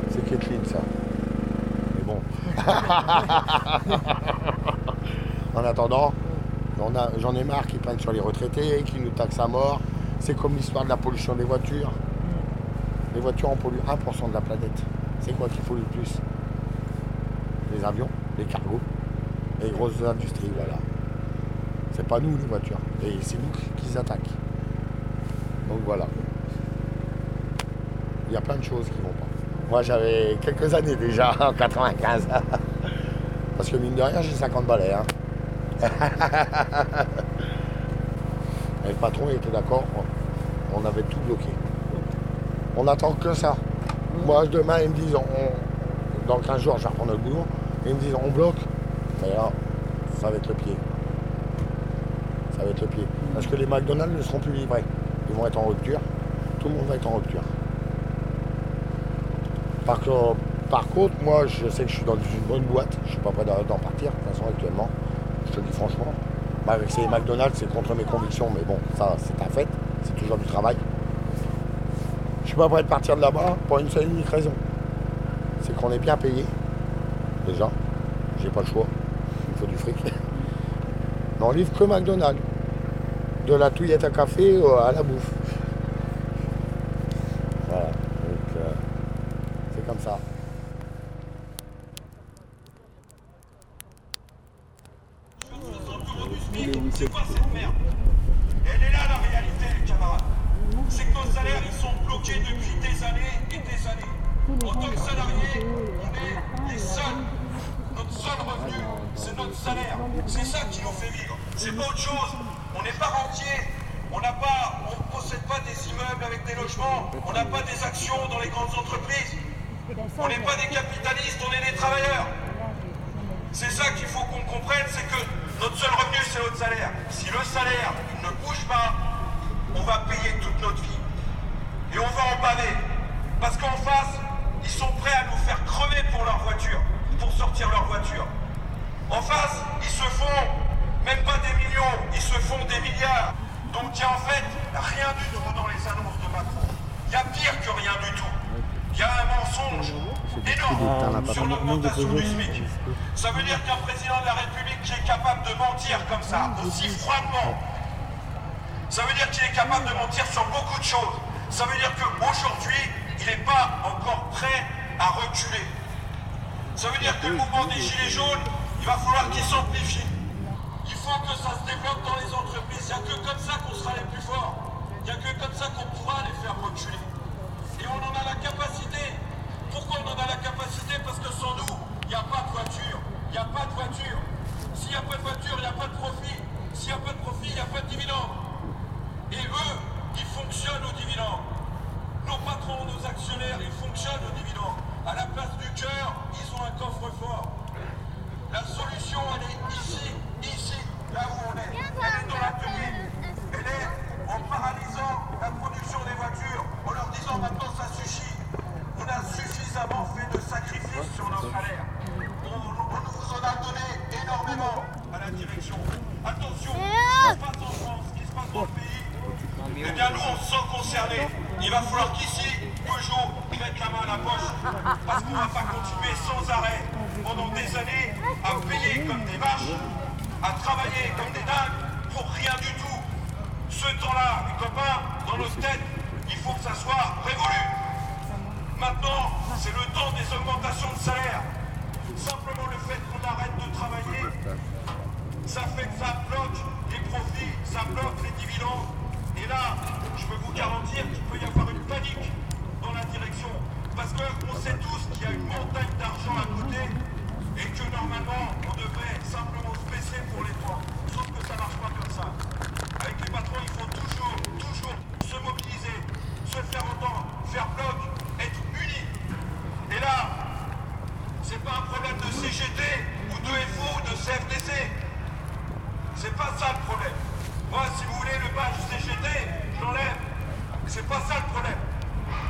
C'est Kathleen ça. Mais bon. en attendant, j'en ai marre qu'ils prennent sur les retraités, qu'ils nous taxent à mort, C'est comme l'histoire de la pollution des voitures. Les voitures en polluent 1% de la planète. C'est quoi qui pollue le plus? Les avions, les cargos, les grosses industries, voilà. C'est pas nous les voitures. Et c'est nous qui les attaquent. Donc voilà. Il y a plein de choses qui vont pas. Moi j'avais quelques années déjà en 95. Parce que mine de rien j'ai 50 balais. hein. Et le patron il était d'accord, on avait tout bloqué. On attend que ça. Moi demain ils me disent on- dans 15 jours je vais reprendre le boulot. Ils me disent on bloque. Mais là, ça va être le pied. Ça va être le pied. Parce que les McDonald's ne seront plus livrés. Ils vont être en rupture. Tout le monde va être en rupture. Par, co- par contre, moi, je sais que je suis dans une bonne boîte. Je suis pas prêt d'en partir, de toute façon, actuellement. Je te le dis franchement. Bah, avec ces McDonald's, c'est contre mes convictions, mais bon, ça, c'est un fait. C'est toujours du travail. Je suis pas prêt de partir de là-bas pour une seule et unique raison. C'est qu'on est bien payé. Déjà. J'ai pas le choix. Il faut du fric. On livre que McDonald's. De la touillette à café euh, à la bouffe. Voilà. Donc, euh, c'est comme ça. C'est quoi cette merde Elle est là la réalité, les camarades. C'est que nos salaires, ils sont bloqués depuis des années et des années. En tant que salarié, on est les seuls. Notre seul revenu, c'est notre salaire. C'est ça qui nous fait vivre. C'est pas autre chose. On n'est pas rentier. On n'a pas, on possède pas des immeubles avec des logements. On n'a pas des actions dans les grandes entreprises. On n'est pas des capitalistes, on est des travailleurs. C'est ça qu'il faut qu'on comprenne, c'est que notre seul revenu, c'est notre salaire. Si le salaire il ne bouge pas, on va payer toute notre vie. Et on va en baver. Parce qu'en face, ils sont prêts à nous faire crever pour leur voiture, pour sortir leur voiture. En face, ils se font même pas des millions, ils se font des milliards. Donc il y a en fait rien du tout dans les annonces de Macron. Il y a pire que rien du tout. Il y a un mensonge énorme sur l'augmentation du SMIC. Ça veut dire qu'un président de la République qui est capable de mentir comme ça, aussi froidement, ça veut dire qu'il est capable de mentir sur beaucoup de choses. Ça veut dire qu'aujourd'hui, il n'est pas encore prêt à reculer. Ça veut dire que le mouvement des Gilets jaunes, il va falloir qu'il s'amplifie. Il faut que ça se développe dans les entreprises. Il n'y a que comme ça qu'on sera les plus forts. Il n'y a que comme ça qu'on pourra les faire reculer. Et on en a la capacité. Pourquoi on en a la capacité Parce que sans nous, il n'y a pas de voiture. Il n'y a pas de voiture. S'il n'y a pas de voiture, il n'y a pas de profit. S'il n'y a pas de profit, il n'y a pas de dividende. Et eux, ils fonctionnent aux dividendes. Nos patrons, nos actionnaires, ils fonctionnent aux dividendes. À la place du cœur, ils ont un coffre-fort. La solution, elle est ici, ici, là où on est. Elle est dans la tenue. Elle est en paralysant la production des voitures, en leur disant maintenant ça suffit. On a suffisamment fait de sacrifices sur nos salaires. On, vous en a donné énormément à la direction. Attention, ce qui se passe en France, ce qui se passe dans le pays, eh bien nous on se sent. Il va falloir qu'ici, Peugeot mette la main à la poche. Parce qu'on ne va pas continuer sans arrêt pendant des années à payer comme des vaches, à travailler comme des dingues pour rien du tout. Ce temps-là, mes copains, dans nos têtes, il faut que ça soit révolu. Maintenant, c'est le temps des augmentations de salaire. Simplement le fait qu'on arrête de travailler, ça fait que ça bloque les profits, ça bloque les dividendes. Et là, je peux vous garantir qu'il peut y avoir une panique dans la direction. Parce qu'on sait tous qu'il y a une montagne d'argent à côté et que normalement, on devrait simplement se baisser pour les toits. Sauf que ça marche pas comme ça. Avec les patrons, il faut toujours, toujours se mobiliser, se faire entendre, faire bloc, être unis. Et là, c'est pas un problème de CGT ou de FO ou de CFDC. C'est pas ça le problème. Moi, si vous voulez le badge CGT, je l'enlève. C'est pas ça le problème.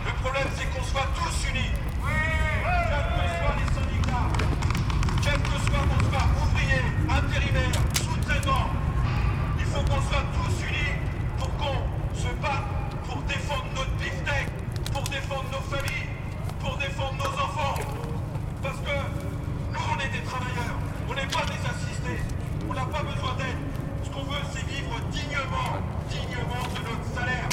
Le problème, c'est qu'on soit tous unis. Quels que soient les syndicats, quel que soit qu'on soit ouvriers, intérimaires, sous-traitants, il faut qu'on soit tous unis pour qu'on se batte pour défendre notre beefsteak, pour défendre nos familles, pour défendre nos enfants. Parce que nous, on est des travailleurs, on n'est pas des assistés, on n'a pas besoin d'aide. Ce qu'on veut, c'est vivre dignement, dignement de notre salaire.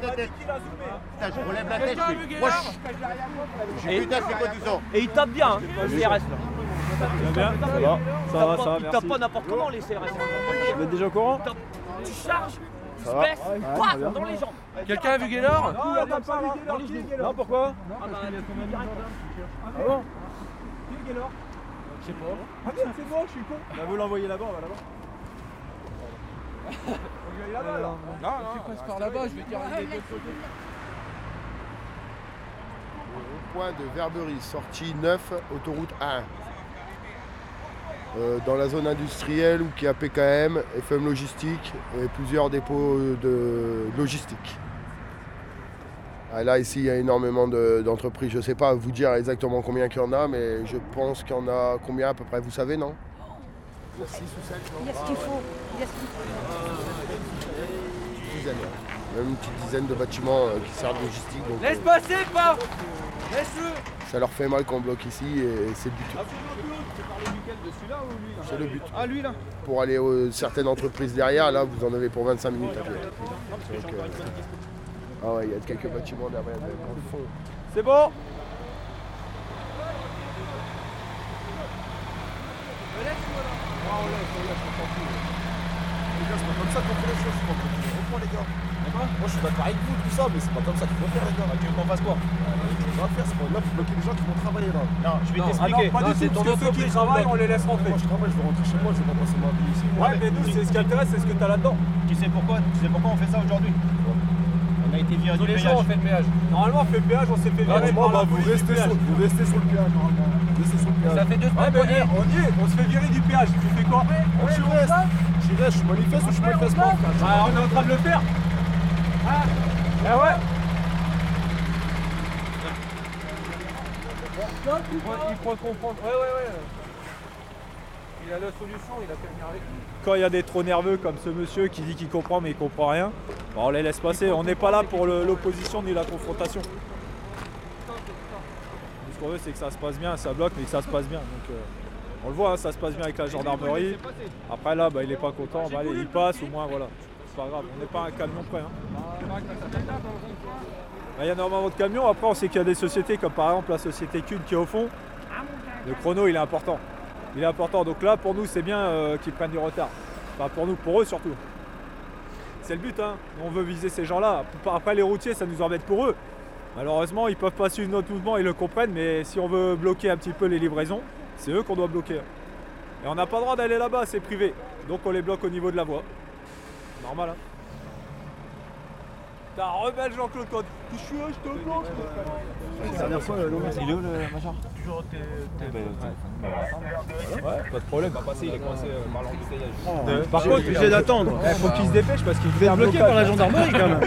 ta tête. Putain, je relève la tête. Quelqu'un a je J'ai putain, c'est quoi tout ça Et il tape bien, hein, le CRS là. Ça va bien Ça va Ça va, ça va, Il tape pas n'importe comment les CRS. Vous êtes déjà au courant Tu charges, se va baisses, Ouais, dans les jambes. Quelqu'un a vu Guélard Non, on n'a pas vu. Qui est Guélard Non, pourquoi Ah bah, Ah bon Qui est Guélard Je sais pas. Ah merde, c'est moi, je suis con. Bah, vous l'envoyez là-bas, on va là-bas. On lui aille là-bas, là. Non, non, tu passes par là-bas, je vais il de. Au point de Verberie, sortie 9, autoroute 1. Euh, dans la zone industrielle où il y a PKM, FM Logistique et plusieurs dépôts de logistique. Ah, là, ici, il y a énormément de- d'entreprises. Je ne sais pas vous dire exactement combien qu'il y en a, mais je pense qu'il y en a combien à peu près, vous savez, non? Il y a ce qu'il faut. Il y a ce qu'il faut. Ouais. Même une petite dizaine de bâtiments euh, qui servent de logistique. donc, Laisse euh, passer, pas Laisse-le ça leur fait mal qu'on bloque ici et c'est le but. C'est le but. Ah, lui là Pour aller aux certaines entreprises derrière, là, vous en avez pour 25 minutes à pied. Donc, euh, Ah ouais, il y a quelques bâtiments derrière, dans le fond. C'est bon Les gars, c'est pas comme ça qu'on fait les choses, c'est pas comme ça. Reprends les gars. Moi je suis d'accord avec vous, tout ça, mais c'est pas comme ça qu'il faut faire, les gars. Tu veux qu'on fasse quoi On va faire, c'est pas là, faut bloquer les gens qui vont travailler là. Non, je vais t'expliquer. ah non, pas du tout, parce que ceux qui travaillent, on les laisse rentrer. Moi je travaille, je vais rentrer chez moi, je vais pas passer ma vie ici. Ouais, mais nous, c'est ce qui intéresse, c'est ce que t'as là-dedans. Tu sais pourquoi Tu sais pourquoi on fait ça aujourd'hui On a été viré Tous du les péage. jours, on fait le péage. Normalement, on fait le péage, on s'est fait virer Normalement, par la bah, vous restez péage. sur vous restez sur le péage, normalement. Vous restez sur le péage. Ça fait deux Ouais, semaines qu'on est. on y est, on se fait virer du péage. Tu fais quoi j'y reste. J'y reste, je manifeste ou je manifeste pas. Ah, on est en train de le faire. Ah, eh ouais. Il faut, il faut comprendre. Ouais, ouais, ouais. Il a la solution, il a venir avec nous. Quand il y a des trop nerveux comme ce monsieur qui dit qu'il comprend mais il comprend rien, bah, on les laisse passer. On n'est pas là pour l'opposition ni la confrontation. Ce qu'on veut, c'est que ça se passe bien, ça bloque, mais que ça se passe bien. Donc, euh, on le voit, hein, ça se passe bien avec la gendarmerie. Après là, bah, il n'est pas content, bah, allez, il passe, au moins voilà. C'est pas grave, on n'est pas un camion près. hein. Il y a énormément de camions. Après, on sait qu'il y a des sociétés comme par exemple la société Kuhn qui est au fond. Le chrono, il est important. Il est important. Donc là, pour nous, c'est bien euh, qu'ils prennent du retard. Enfin, pour nous, pour eux surtout. C'est le but. Hein. On veut viser ces gens-là. Après, les routiers, ça nous embête pour eux. Malheureusement, ils peuvent pas suivre notre mouvement, ils le comprennent. Mais si on veut bloquer un petit peu les livraisons, c'est eux qu'on doit bloquer. Et on n'a pas le droit d'aller là-bas, c'est privé. Donc on les bloque au niveau de la voie. Normal, hein. T'as rebelle Jean-Claude quand je suis là, je te. Ça veut dire quoi, le Il est où le machin Toujours tes. Ouais, pas de problème. passer, il est coincé par l'embouteillage. Euh, Par contre, obligé d'attendre. Il faut qu'il se dépêche parce qu'il fait un bloqué blocage. par la gendarmerie quand même.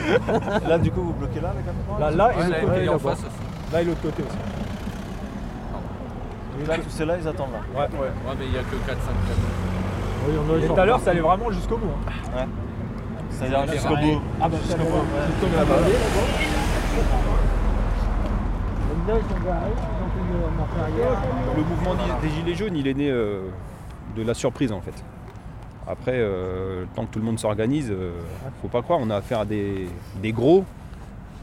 Là, du coup, vous bloquez là, Là, là, et Ouais, l'autre là, côté. Là et l'autre côté aussi. Et là, tous ceux-là, ils attendent là. Ouais. Ouais, mais il y a que 4-5 camions. Et tout à l'heure, ça allait vraiment jusqu'au bout. hein. Ouais. C'est-à-dire jusqu'au bout. Ah bah jusqu'au bout. Comme là-bas. Le mouvement des- Gilets jaunes, il est né euh, de la surprise en fait. Après, euh, tant que tout le monde s'organise, euh, faut pas croire, on a affaire à des, des gros.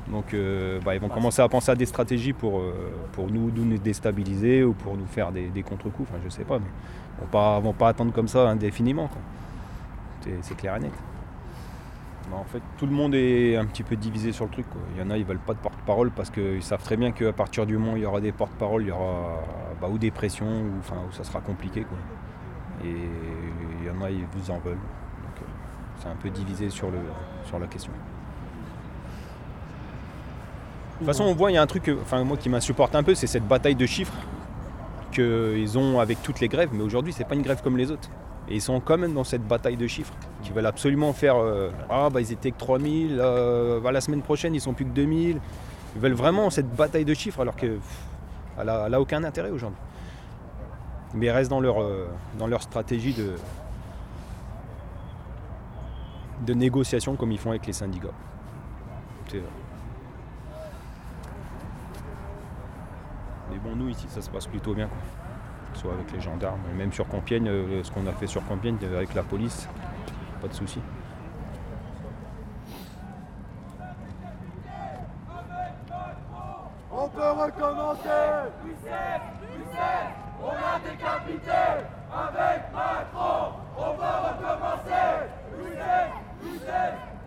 Donc euh, bah, ils vont commencer à penser à des stratégies pour, euh, pour nous, nous déstabiliser ou pour nous faire des, des contre-coups, enfin je sais pas, mais ils vont pas, vont pas attendre comme ça indéfiniment. C'est clair et net. Bah, en fait, tout le monde est un petit peu divisé sur le truc. Il y en a, ils veulent pas de porte-parole parce qu'ils savent très bien qu'à partir du moment où il y aura des porte-paroles, il y aura bah, ou des pressions, ou, enfin, ça sera compliqué. Et il y en a, ils vous en veulent. Euh, c'est un peu divisé sur, le, sur la question. De toute façon, on voit, il y a un truc, enfin, moi qui m'insupporte un peu, c'est cette bataille de chiffres qu'ils ont avec toutes les grèves. Mais aujourd'hui, c'est pas une grève comme les autres. Et ils sont quand même dans cette bataille de chiffres qui veulent absolument faire euh, Ah, bah ils étaient que 3000, euh, bah, la semaine prochaine ils sont plus que 2000. Ils veulent vraiment cette bataille de chiffres alors que pff, elle a, elle a aucun intérêt aujourd'hui. Mais ils restent dans leur, euh, dans leur stratégie de, de négociation comme ils font avec les syndicats. Mais bon, nous ici ça se passe plutôt bien. Quoi soit avec les gendarmes, et même sur Compiègne, euh, ce qu'on a fait sur Compiègne euh, avec la police, pas de souci. On peut recommencer. Youssef, Youssef, on a décapité. Avec Macron On va recommencer.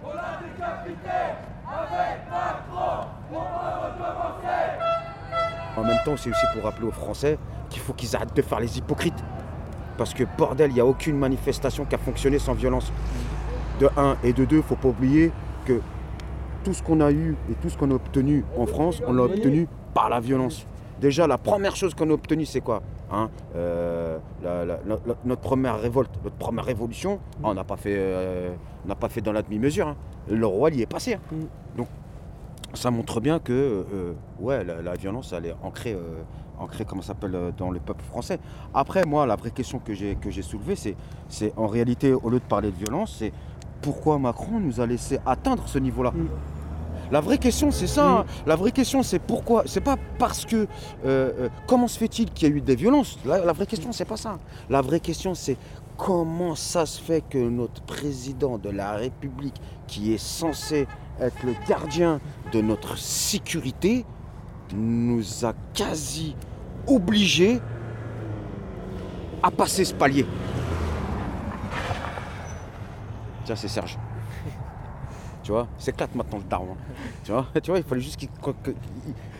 On a décapité. Avec Macron On va recommencer. En même temps, c'est aussi pour rappeler aux Français faut qu'ils arrêtent de faire les hypocrites. Parce que bordel, il n'y a aucune manifestation qui a fonctionné sans violence. De un et de deux, faut pas oublier que tout ce qu'on a eu et tout ce qu'on a obtenu en France, on l'a obtenu par la violence. Déjà, la première chose qu'on a obtenue, c'est quoi Hein, euh, la- la- la- la- Notre première révolte, notre première révolution, on n'a pas fait, euh, on pas fait dans la demi-mesure. hein. Le roi y est passé. hein. Donc, ça montre bien que euh, ouais, la, la violence, elle est ancrée, ancrée comment ça s'appelle, euh, dans le peuple français. Après, moi, la vraie question que j'ai que j'ai soulevée, c'est, c'est en réalité, au lieu de parler de violence, c'est pourquoi Macron nous a laissé atteindre ce niveau-là? La vraie question, c'est ça. hein. La vraie question, c'est pourquoi. C'est pas parce que. euh, euh, comment se fait-il qu'il y a eu des violences? La, la vraie question, c'est pas ça. La vraie question, c'est comment ça se fait que notre président de la République, qui est censé être le gardien de notre sécurité, nous a quasi obligés à passer ce palier. Tiens, c'est Serge. Tu vois, c'est quatre maintenant le daron. Tu vois, tu vois, il fallait juste qu'il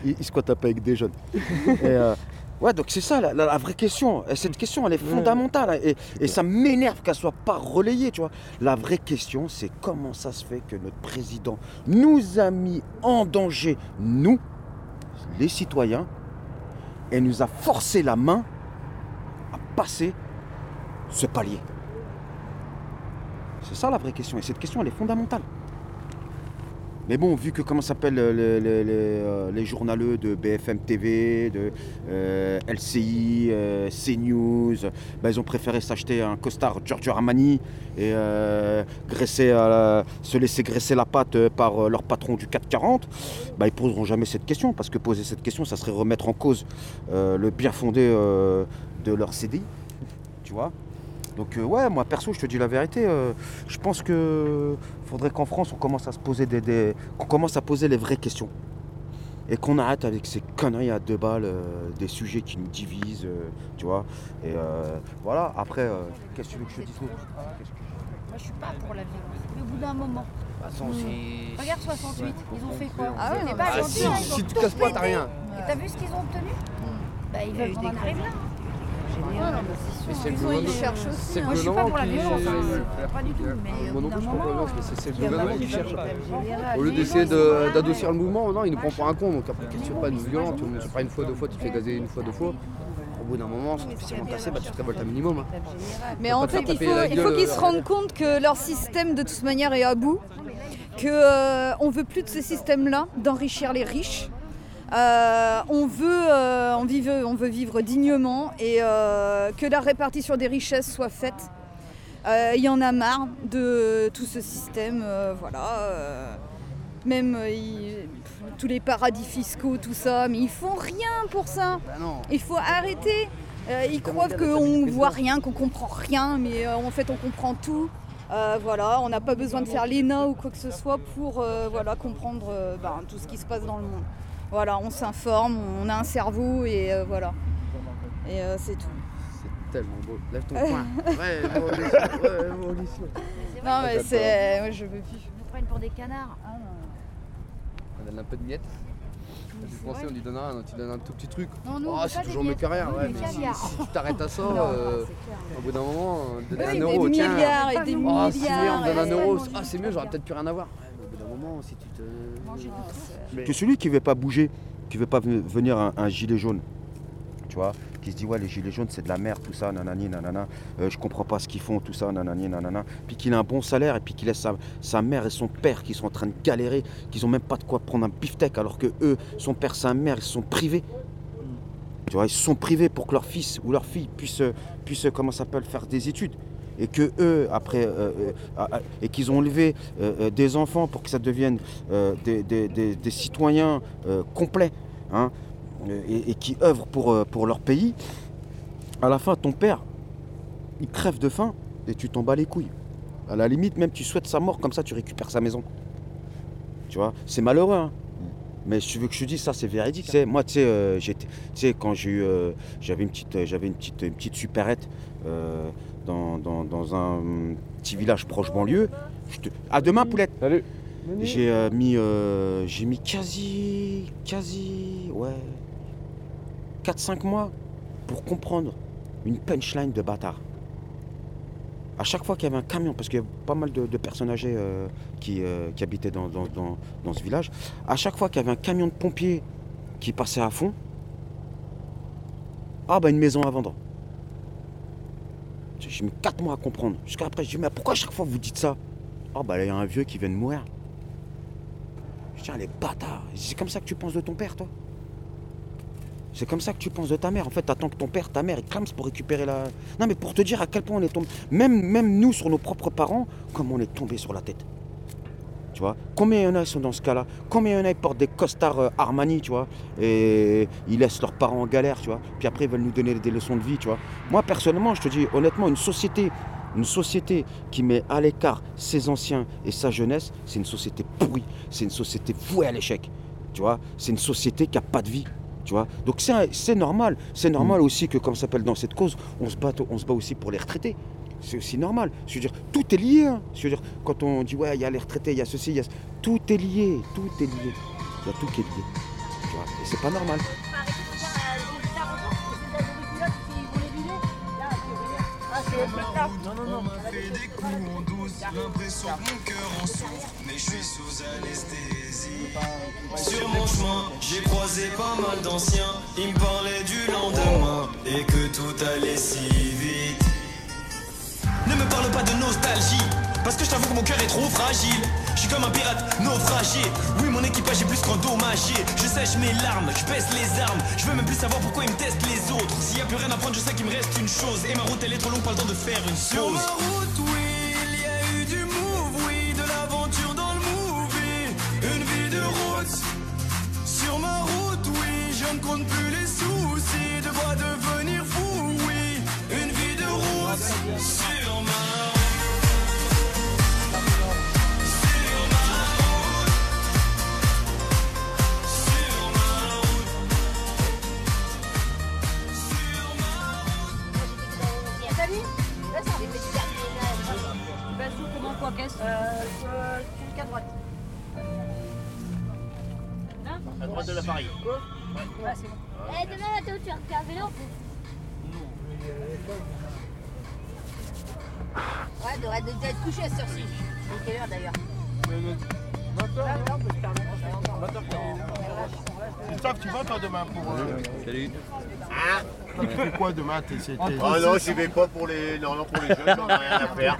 il- il squatte un peu avec des jeunes. Et, euh, ouais, donc c'est ça la, la- la vraie question. Et cette question, elle est fondamentale. hein, Et, et ça m'énerve qu'elle soit pas relayée, tu vois. La vraie question, c'est comment ça se fait que notre président nous a mis en danger, nous, les citoyens, et nous a forcé la main à passer ce palier. C'est ça la vraie question. Et cette question, elle est fondamentale. Mais bon, vu que comment s'appellent euh, les, euh, les journaleux de BFM TV, de euh, LCI, CNews, bah, ils ont préféré s'acheter un costard Giorgio Armani et graisser, se laisser graisser la patte par leur patron du 440, bah, ils poseront jamais cette question parce que poser cette question, ça serait remettre en cause le bien fondé de leur CDI, tu vois. Donc euh, ouais, moi perso, je te dis la vérité, euh, je pense que faudrait qu'en France on commence à se poser des, des- qu'on commence à poser les vraies questions et qu'on arrête avec ces conneries à deux balles, euh, des sujets qui nous divisent, euh, tu vois. Et euh, voilà. Après, euh, qu'est-ce que tu veux que je te dise d'autre? Moi, je suis pas pour la violence. Mais au bout d'un moment. si- Regarde 68, ils ont fait quoi? Ah ouais, pas bah, gentil, si- hein, ils si ont tu tout casses pas, t'as rien. Et t'as vu ce qu'ils ont obtenu? Bah, ils Il y a veulent eu qu'on des en arrive là. Génial. Mais c'est Mais sûr. c'est le gouvernement- c'est le Moi, je suis pas pour la gouvernement violence, qui- pas du tout. Mais Moi au non plus, je suis pas pour la moment, violence, mais c'est- le gouvernement qui cherche. Au lieu Les d'essayer d'adoucir le mouvement, non, il nous prend pour un con. Donc après, qu'est-ce que tu pas une violence Tu ne pas une fois, deux fois, tu te fais gazer une fois, deux fois. Au bout d'un moment, c'est suffisamment tassé, bah, tu te révoltes un minimum. hein. Mais en te fait, il faut, il qu'ils se euh, rendent compte que leur système, de toute manière, est à bout. Que euh, on veut plus de ce système-là, d'enrichir les riches. Euh, on, veut, euh, on, vive- on veut vivre dignement et euh, que la répartition des richesses soit faite. Il y en a marre de tout ce système, voilà. même il- tous les paradis fiscaux, tout ça, mais ils font rien pour ça. Il faut arrêter. Ils croient qu'on voit rien, qu'on comprend rien, mais en fait on comprend tout. Euh, voilà, on n'a pas besoin de faire l'ENA ou quoi que ce soit pour euh, voilà, comprendre euh, ben, tout ce qui se passe dans le monde. Voilà, on s'informe, on a un cerveau et euh, voilà. Et euh, c'est tout. Tellement beau. Lève ton poing. Ouais, Maurice. Ouais. Non mais c'est. Moi je veux plus. Nous prennent pour des canards. Ah, On donne un peu de miettes. Du français, on lui donne un, tu donnes un tout petit truc. Non, nous, on oh, c'est des toujours mieux miettes, que rien. nous, Ouais, mais si, si tu t'arrêtes à ça, Non, euh, c'est au bout d'un moment, donner Oui, un des euro, tiens. milliards et des Ah, si, milliards on me donne un euro, ah, c'est mieux, j'aurais peut-être plus rien à voir. Si tu te. Mais- Que celui qui veut pas bouger, qui veut pas ve- venir un, un gilet jaune, tu vois, qui se dit ouais les gilets jaunes c'est de la merde, tout ça, nanani, nanana, euh, je comprends pas ce qu'ils font, tout ça, nanani, nanana, puis qu'il a un bon salaire et puis qu'il laisse sa, sa mère et son père qui sont en train de galérer, qu'ils ont même pas de quoi prendre un beefsteak alors que eux, son père, sa mère, ils se sont privés. Tu vois, ils se sont privés pour que leur fils ou leur fille puisse, puisse comment ça s'appelle, faire des études. Et que eux, après, euh, euh, et qu'ils ont élevé euh, des enfants pour que ça devienne des, des- des- des citoyens complets, hein, et, et qui œuvrent pour, pour leur pays, à la fin, ton père, il crève de faim et tu t'en bats les couilles. À la limite, même tu souhaites sa mort, comme ça tu récupères sa maison. Tu vois, c'est malheureux, hein. Mais si tu veux que je te dise, ça c'est véridique. Tu sais, moi, tu sais, euh, j'étais- tu sais, quand j'ai eu, euh, j'avais une petite, euh, j'avais une petite, une petite supérette dans, dans- dans un petit village proche banlieue. Je te- À demain, poulette. Salut. J'ai euh, mis, euh, j'ai mis quasi, quasi, ouais, 4-5 mois pour comprendre une punchline de bâtard. À chaque fois qu'il y avait un camion, parce qu'il y avait pas mal de, de personnes âgées euh, qui, qui habitaient dans, dans- dans- dans ce village, à chaque fois qu'il y avait un camion de pompiers qui passait à fond, ah bah une maison à vendre. J'ai mis 4 mois à comprendre. Jusqu'à après, je dis, mais pourquoi chaque fois vous dites ça? Ah bah il y a un vieux qui vient de mourir. Je ah, les bâtards, c'est comme ça que tu penses de ton père, toi? C'est comme ça que tu penses de ta mère. En fait, t'attends que ton père, ta mère, ils clament pour récupérer la. Non, mais pour te dire à quel point on est tombé. Même, même nous, sur nos propres parents, comme on est tombé sur la tête. Tu vois Combien il y en a qui sont dans ce cas-là? Combien il y en a qui portent des costards euh, Armani, tu vois? Et ils laissent leurs parents en galère, tu vois? Puis après, ils veulent nous donner des leçons de vie, tu vois? Moi, personnellement, je te dis, honnêtement, une société, une société qui met à l'écart ses anciens et sa jeunesse, c'est une société pourrie. C'est une société vouée à l'échec. Tu vois? C'est une société qui n'a pas de vie. Tu vois? Donc c'est normal. C'est normal aussi que, comme ça s'appelle dans cette cause, on se, bat, on se bat aussi pour les retraités. C'est aussi normal. Je veux dire, tout est lié. hein. Je veux dire, quand on dit, ouais, il y a les retraités, il y a ceci, il y a... Tout est lié. Tout est lié. Il y a tout qui est lié. Tu vois Et c'est pas normal. Non, non, non. fait des coups en douce, l'impression que mon cœur en souffre, mais je suis sous anesthésie. Sur mon chemin, j'ai croisé pas mal d'anciens, ils me parlaient du lendemain et que tout allait si vite. Ne me parle pas de nostalgie, parce que je t'avoue que mon cœur est trop fragile. Je suis comme un pirate naufragé. Oui, mon équipage est plus qu'endommagé. Je sèche mes larmes, je baisse les armes. Je veux même plus savoir pourquoi ils me testent les autres. S'il y a plus rien à prendre, je sais qu'il me reste une chose. Et ma route, elle est trop longue, pas le temps de faire une Sur ma route, oui, il y a eu du move, oui, de l'aventure dans le movie. Une vie de route. Sur ma route, oui, je ne compte plus les soucis. De devenir fou, oui. Une vie de route. Quoi, qu'est-ce Euh, droite. À droite de l'appareil. Ouais, c'est bon. Eh, demain, Mathéo, tu vas faire vélo Ouais, devrait déjà être couché à cette heure-ci. C'est quelle heure d'ailleurs Christophe, tu vas toi demain pour. euh, Salut. Tu fais quoi t'es- Ah non, j'y vais pas pour les, non, non, pour les jeunes, j'en ai rien à faire.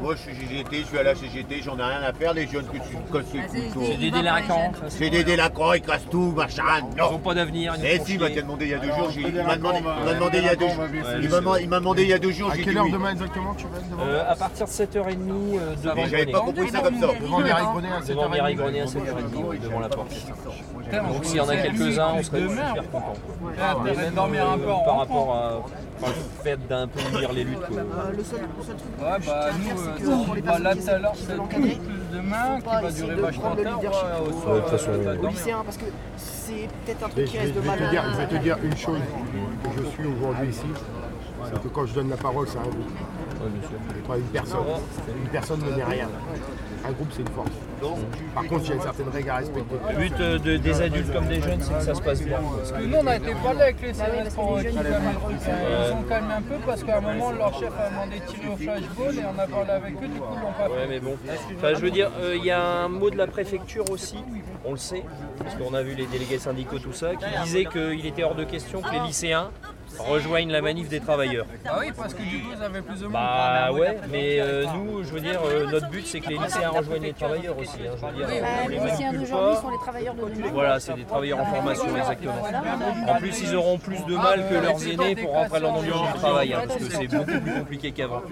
Moi, je suis CGT, je suis à la CGT, j'en ai rien à faire. Les jeunes que tu casses les couteaux. C'est des délinquants. ça, C'est des délinquants, ils cassent tout, machin. Non. Ils ont pas d'avenir. ils nous Eh font si, il chier. m'a demandé il y a deux jours. j'ai- les Il m'a demandé, il m'a demandé il y a deux jours. Il m'a demandé- il m'a demandé il y a deux jours. À j'ai quelle heure oui. demain exactement tu vas être devant Euh, à partir de 7h30 euh, devant Mais j'avais Grenet. pas compris ça comme ça. Devant Mireille Grenet à Devant 7h30. Mireille Grenet à 7h30, oui, devant la porte. Donc s'il y en a quelques-uns, on serait super contents. Ah, même par. Rapport à enfin, le fait d'un peu lire les luttes. Quoi. Ouais, bah nous, euh, bah, là tout à l'heure, c'est plus demain qui va durer vachement tard. de toute façon, euh, euh, lycéen, parce que c'est peut-être un truc je qui vais, reste de mal dire, je vais te dire une chose que je suis aujourd'hui ici, c'est que quand je donne la parole, c'est un groupe. Pas une personne. Une personne ne met rien. Un groupe, c'est une force. Par contre, il y a une certaine règle à respecter. Le but euh, de- des adultes comme des jeunes, c'est que ça se passe bien. Parce que nous, on a été parler avec les services pour qu'ils calment un truc. hein. Ils ont calmé un peu parce qu'à un moment, leur chef a demandé de tirer au flashball et on a parlé avec eux, du coup, ils l'ont pas Ouais, fait. mais bon. Enfin, je veux dire, euh, il y a un mot de la préfecture aussi, on le sait, parce qu'on a vu les délégués syndicaux, tout ça, qui disait qu'il était hors de question que les lycéens rejoignent la manif des travailleurs. Ah oui, parce que du coup, ils avaient plus de monde. Bah ouais, mais euh, nous, je veux dire, euh, notre but c'est que les lycéens rejoignent les travailleurs aussi. hein, je veux dire, Bah, on les les lycéens manipule d'aujourd'hui pas. sont les travailleurs de demain. Voilà, c'est des travailleurs en formation, exactement. En plus, ils auront plus de mal que leurs aînés pour rentrer dans le monde du travail, hein, parce que c'est beaucoup plus compliqué qu'avant.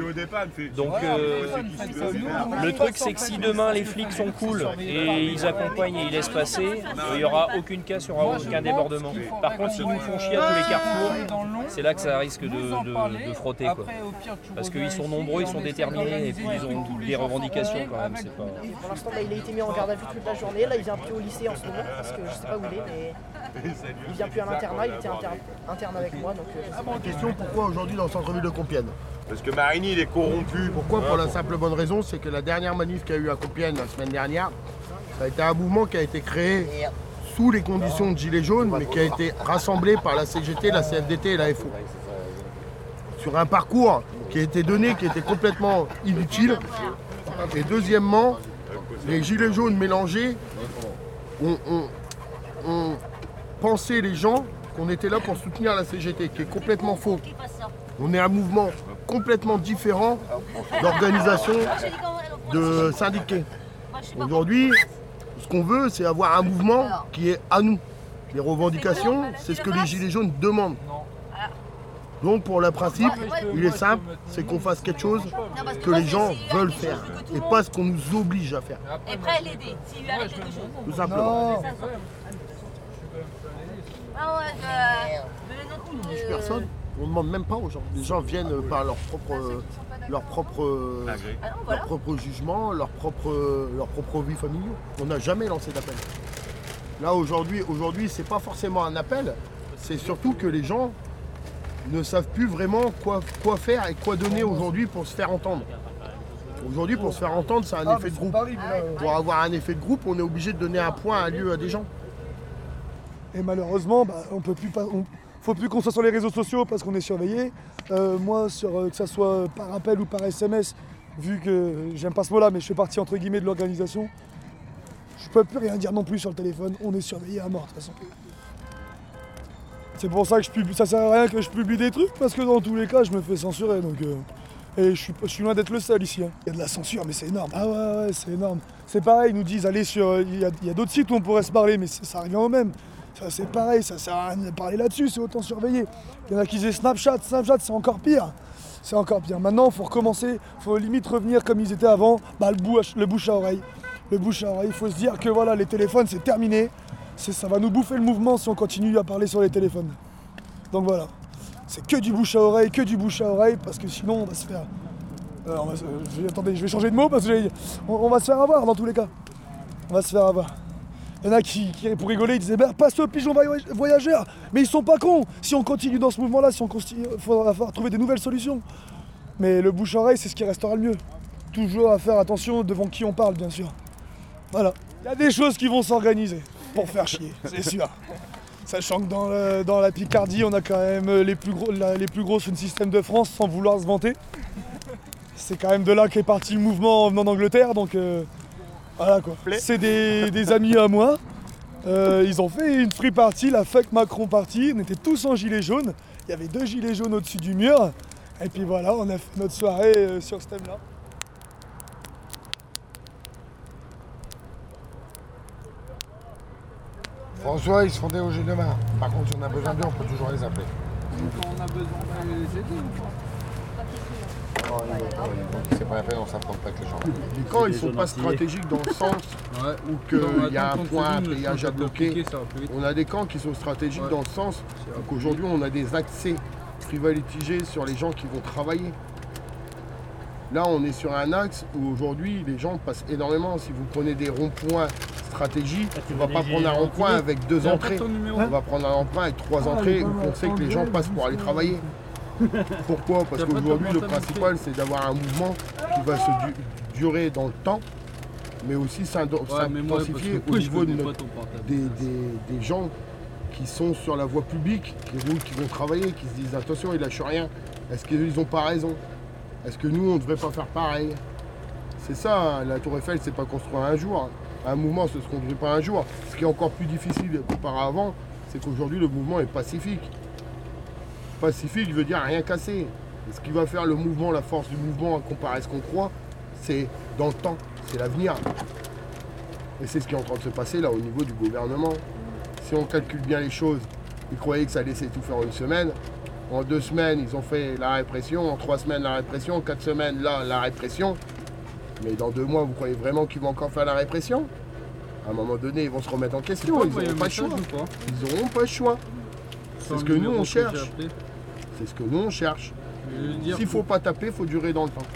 Donc, euh, le truc, c'est que si demain les flics sont cool et ils accompagnent et ils laissent passer, il n'y aura aucun cas, il n'y aura aucun débordement. Par contre, s'ils nous font chier à tous les carrefours, c'est là que ça risque de, frotter. Quoi. Parce qu'ils sont nombreux, ils on sont déterminés et puis ils ont des revendications quand même. pas- pour l'instant, là, il a été mis en garde à vue toute la journée. Là, il vient plus au lycée en ce moment parce que je sais pas où il est, mais il vient plus à l'internat. Il était interne, interne avec moi, donc euh, pas. Question pourquoi aujourd'hui dans le centre-ville de Compiègne Parce que Marigny, il est corrompu. Pourquoi Pour la simple bonne raison, c'est que la dernière manif qu'il y a eu à Compiègne la semaine dernière, ça a été un mouvement qui a été créé les conditions de Gilets jaunes, mais qui a été rassemblé par la CGT, la CFDT et la FO. Sur un parcours qui a été donné, qui était complètement inutile. Et deuxièmement, les Gilets jaunes mélangés ont pensé les gens qu'on était là pour soutenir la CGT, qui est complètement faux. On est un mouvement complètement différent d'organisation de syndiqués. Aujourd'hui, ce qu'on veut, c'est avoir un mouvement qui est à nous. Les revendications, c'est ce que les Gilets jaunes demandent. Donc pour le principe, il est simple, c'est qu'on fasse quelque chose que les gens veulent faire et pas ce qu'on nous oblige à faire. Et prêt à l'aider, s'il lui arrive quelque chose. Tout simplement. Ah euh, non, oblige euh, personne. On ne demande même pas aux gens. Les gens viennent par leur propre, leur propre, leur propre jugement, leur propre, leur propre vie familiale. On n'a jamais lancé d'appel. Là aujourd'hui, aujourd'hui, c'est pas forcément un appel. C'est surtout que les gens ne savent plus vraiment quoi, quoi faire et quoi donner aujourd'hui pour se faire entendre. Aujourd'hui, pour se faire entendre, c'est un Ah, effet de groupe. Paris, Pour avoir un effet de groupe, on est obligé de donner un point, un lieu à des gens. Et malheureusement, bah, on peut plus pas. on- faut plus qu'on soit sur les réseaux sociaux parce qu'on est surveillé. Euh, moi, sur, euh, que ça soit par appel ou par SMS, vu que j'aime pas ce mot-là, mais je fais partie entre guillemets de l'organisation, je peux plus rien dire non plus sur le téléphone. On est surveillé à mort de toute façon. C'est pour ça que je publie. Ça sert à rien que je publie des trucs parce que dans tous les cas, je me fais censurer. Donc, euh, et je suis, loin d'être le seul ici. hein. Il y a de la censure, mais c'est énorme. Ah ouais, ouais, c'est énorme. C'est pareil, ils nous disent allez sur. Il y a, a d'autres sites où on pourrait se parler, mais ça revient au même. C'est pareil, ça sert à rien de parler là-dessus, c'est autant surveiller. Il y en a qui disaient Snapchat, Snapchat, c'est encore pire. C'est encore pire. Maintenant, il faut recommencer, il faut limite revenir comme ils étaient avant, bah, le, bouche, le bouche à oreille. Le bouche à oreille, il faut se dire que voilà, les téléphones, c'est terminé. Ça va nous bouffer le mouvement si on continue à parler sur les téléphones. Donc voilà, c'est que du bouche à oreille, que du bouche à oreille, parce que sinon on va se faire. Euh, vais- attendez, je vais changer de mot parce que j'ai- on, on va se faire avoir dans tous les cas. On va se faire avoir. Il y en a qui, qui, pour rigoler, ils disaient bah, passe au pigeon voy- voyageur. Mais ils sont pas cons. Si on continue dans ce mouvement-là, si on continue, il faudra trouver des nouvelles solutions. Mais le bouche-oreille, c'est ce qui restera le mieux. Toujours à faire attention devant qui on parle, bien sûr. Voilà. Il y a des choses qui vont s'organiser pour faire chier, c'est sûr. Sachant que dans, le- dans la Picardie, on a quand même les plus, gros, la- les plus grosses système de France sans vouloir se vanter. C'est quand même de là qu'est parti le mouvement en venant d'Angleterre, donc euh, voilà quoi. C'est des, des amis à moi. Euh, ils ont fait une free party, la fuck Macron party. On était tous en gilet jaune. Il y avait deux gilets jaunes au-dessus du mur. Et puis voilà, on a fait notre soirée euh, sur ce thème-là. François, ils se font déloger demain. Par contre, si on a besoin d'eux, on peut toujours les appeler. Quand on a besoin de les aider ou pas Ils C'est pas la peine, on s'affronte pas avec les gens. Les camps, ils sont pas stratégiques dans le sens où qu'il y a un point, un péage à bloquer. On a des camps qui sont stratégiques dans le sens qu'aujourd'hui, on a des accès privilégiés sur les gens qui vont travailler. Là, on est sur un axe où aujourd'hui, les gens passent énormément. Si vous prenez des ronds-points stratégiques, on ne va pas prendre un rond-point avec deux entrées. On va prendre un rond-point avec trois entrées où on sait que les gens passent pour aller travailler. Pourquoi? Parce qu'aujourd'hui, le principal, c'est d'avoir un mouvement qui va se du- durer dans le temps, mais aussi s'intensifier que au niveau de notre- des, des- des gens qui sont sur la voie publique, qui vont travailler, qui se disent attention, ils lâchent rien. Est-ce qu'ils n'ont pas raison? Est-ce que nous, on ne devrait pas faire pareil? C'est ça, hein, la Tour Eiffel, c'est pas construit un jour. Un mouvement, ce ne se construit pas un jour. Ce qui est encore plus difficile qu'auparavant, c'est qu'aujourd'hui, le mouvement est pacifique. Pacifique veut dire rien casser. Ce qui va faire le mouvement, la force du mouvement, à comparer à ce qu'on croit, c'est dans le temps, c'est l'avenir. Et c'est ce qui est en train de se passer là au niveau du gouvernement. Si on calcule bien les choses, ils croyaient que ça tout faire en une semaine. En deux semaines, ils ont fait la répression. En trois semaines, la répression. En quatre semaines, là, la répression. Mais dans deux mois, vous croyez vraiment qu'ils vont encore faire la répression? À un moment donné, ils vont se remettre en question. pas Ils n'auront un pas le choix. pas? Ils n'auront pas le choix. C'est ce que nous, on cherche. C'est ce que nous on cherche. S'il faut pas taper, il faut durer dans le temps.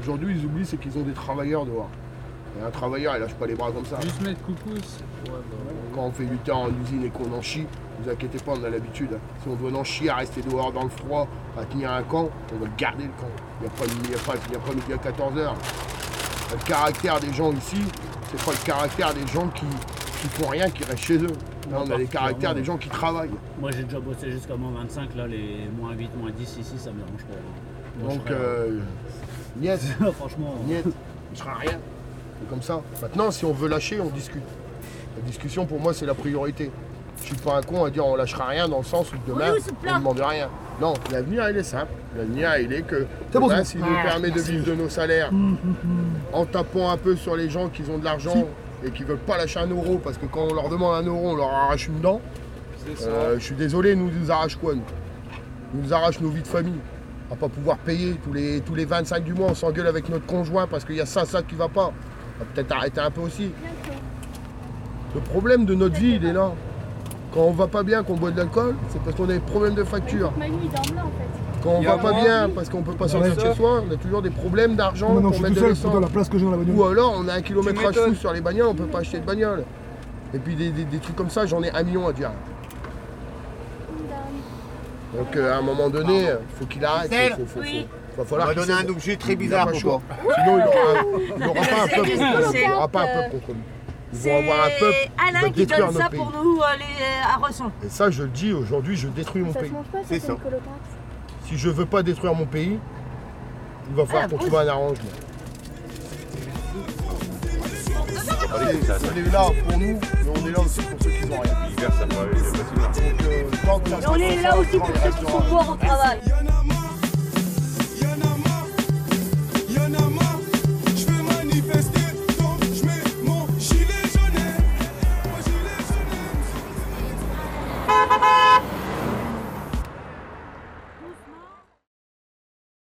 Aujourd'hui, ils oublient, c'est qu'ils ont des travailleurs dehors. Et un travailleur, il lâche pas les bras comme ça. Juste mettre coucou. bah, Quand on fait 8 heures en usine et qu'on en chie, ne vous inquiétez pas, on a l'habitude. Si on doit en chier à rester dehors dans le froid, à tenir un camp, on va garder le camp. Il n'y a pas, il y a pas, il y a pas midi à 14h. Le caractère des gens ici, c'est pas le caractère des gens qui, qui font rien, qui restent chez eux. On a les caractères des gens qui travaillent. Moi j'ai déjà bossé jusqu'à moins 25, là les moins 8, moins 10 ici ça me dérange pas. Moi, je Donc, serais- euh, niet. Franchement. Niet. Il sera rien. C'est comme ça. Maintenant, si on veut lâcher, on discute. La discussion, pour moi, c'est la priorité. Je suis pas un con à dire on lâchera rien dans le sens où demain, on ne demande rien. Non, l'avenir, il est simple. L'avenir, il est que demain, s'il nous Ah, permet de vivre de nos salaires, en tapant un peu sur les gens qui ont de l'argent et qui veulent pas lâcher un euro, parce que quand on leur demande un euro, on leur arrache une dent. Euh, je suis désolé, nous, nous arrachent quoi nous Ils nous arrachent nos vies de famille. On va pas pouvoir payer tous les, tous les 25 du mois, on s'engueule avec notre conjoint parce qu'il y a ça, ça qui va pas. On va peut-être arrêter un peu aussi. Le problème de notre vie, il est là. Quand on va pas bien, qu'on boit de l'alcool, c'est parce qu'on a des problèmes de facture. Manu, il dort là en fait. Quand on Il va pas bien, parce qu'on peut pas sortir de chez soi, on a toujours des problèmes d'argent pour je suis mettre de l'essence. dans la place que j'ai dans la bagnole. Ou alors on a un kilométrage fou sur les bagnoles, on peut pas acheter de bagnole. Et puis des, des- des trucs comme ça, j'en ai un million à dire. Donc euh, à un moment donné, il faut qu'il arrête. Estelle faut- faut- faut- Oui. faut- va falloir On va qu'il donner un objet très Il bizarre pour toi. Sinon il aura, il aura pas un peuple contre Il aura pas un euh, peuple contre lui. Ils vont avoir un peuple qui va Alain qui donne ça pays. pour nous euh, les, à ressent. Et ça, je le dis aujourd'hui, je détruis mon Ça pays. ça, c'est une colopax. Si je veux pas détruire mon pays, il va falloir Ah, qu'on trouve un arrangement. Allez, ça, ça. On est là pour nous, mais on est là aussi pour ceux qui n'ont rien. L'hiver, ça va, Donc, euh, On est là aussi pour ceux qui sont morts au travail.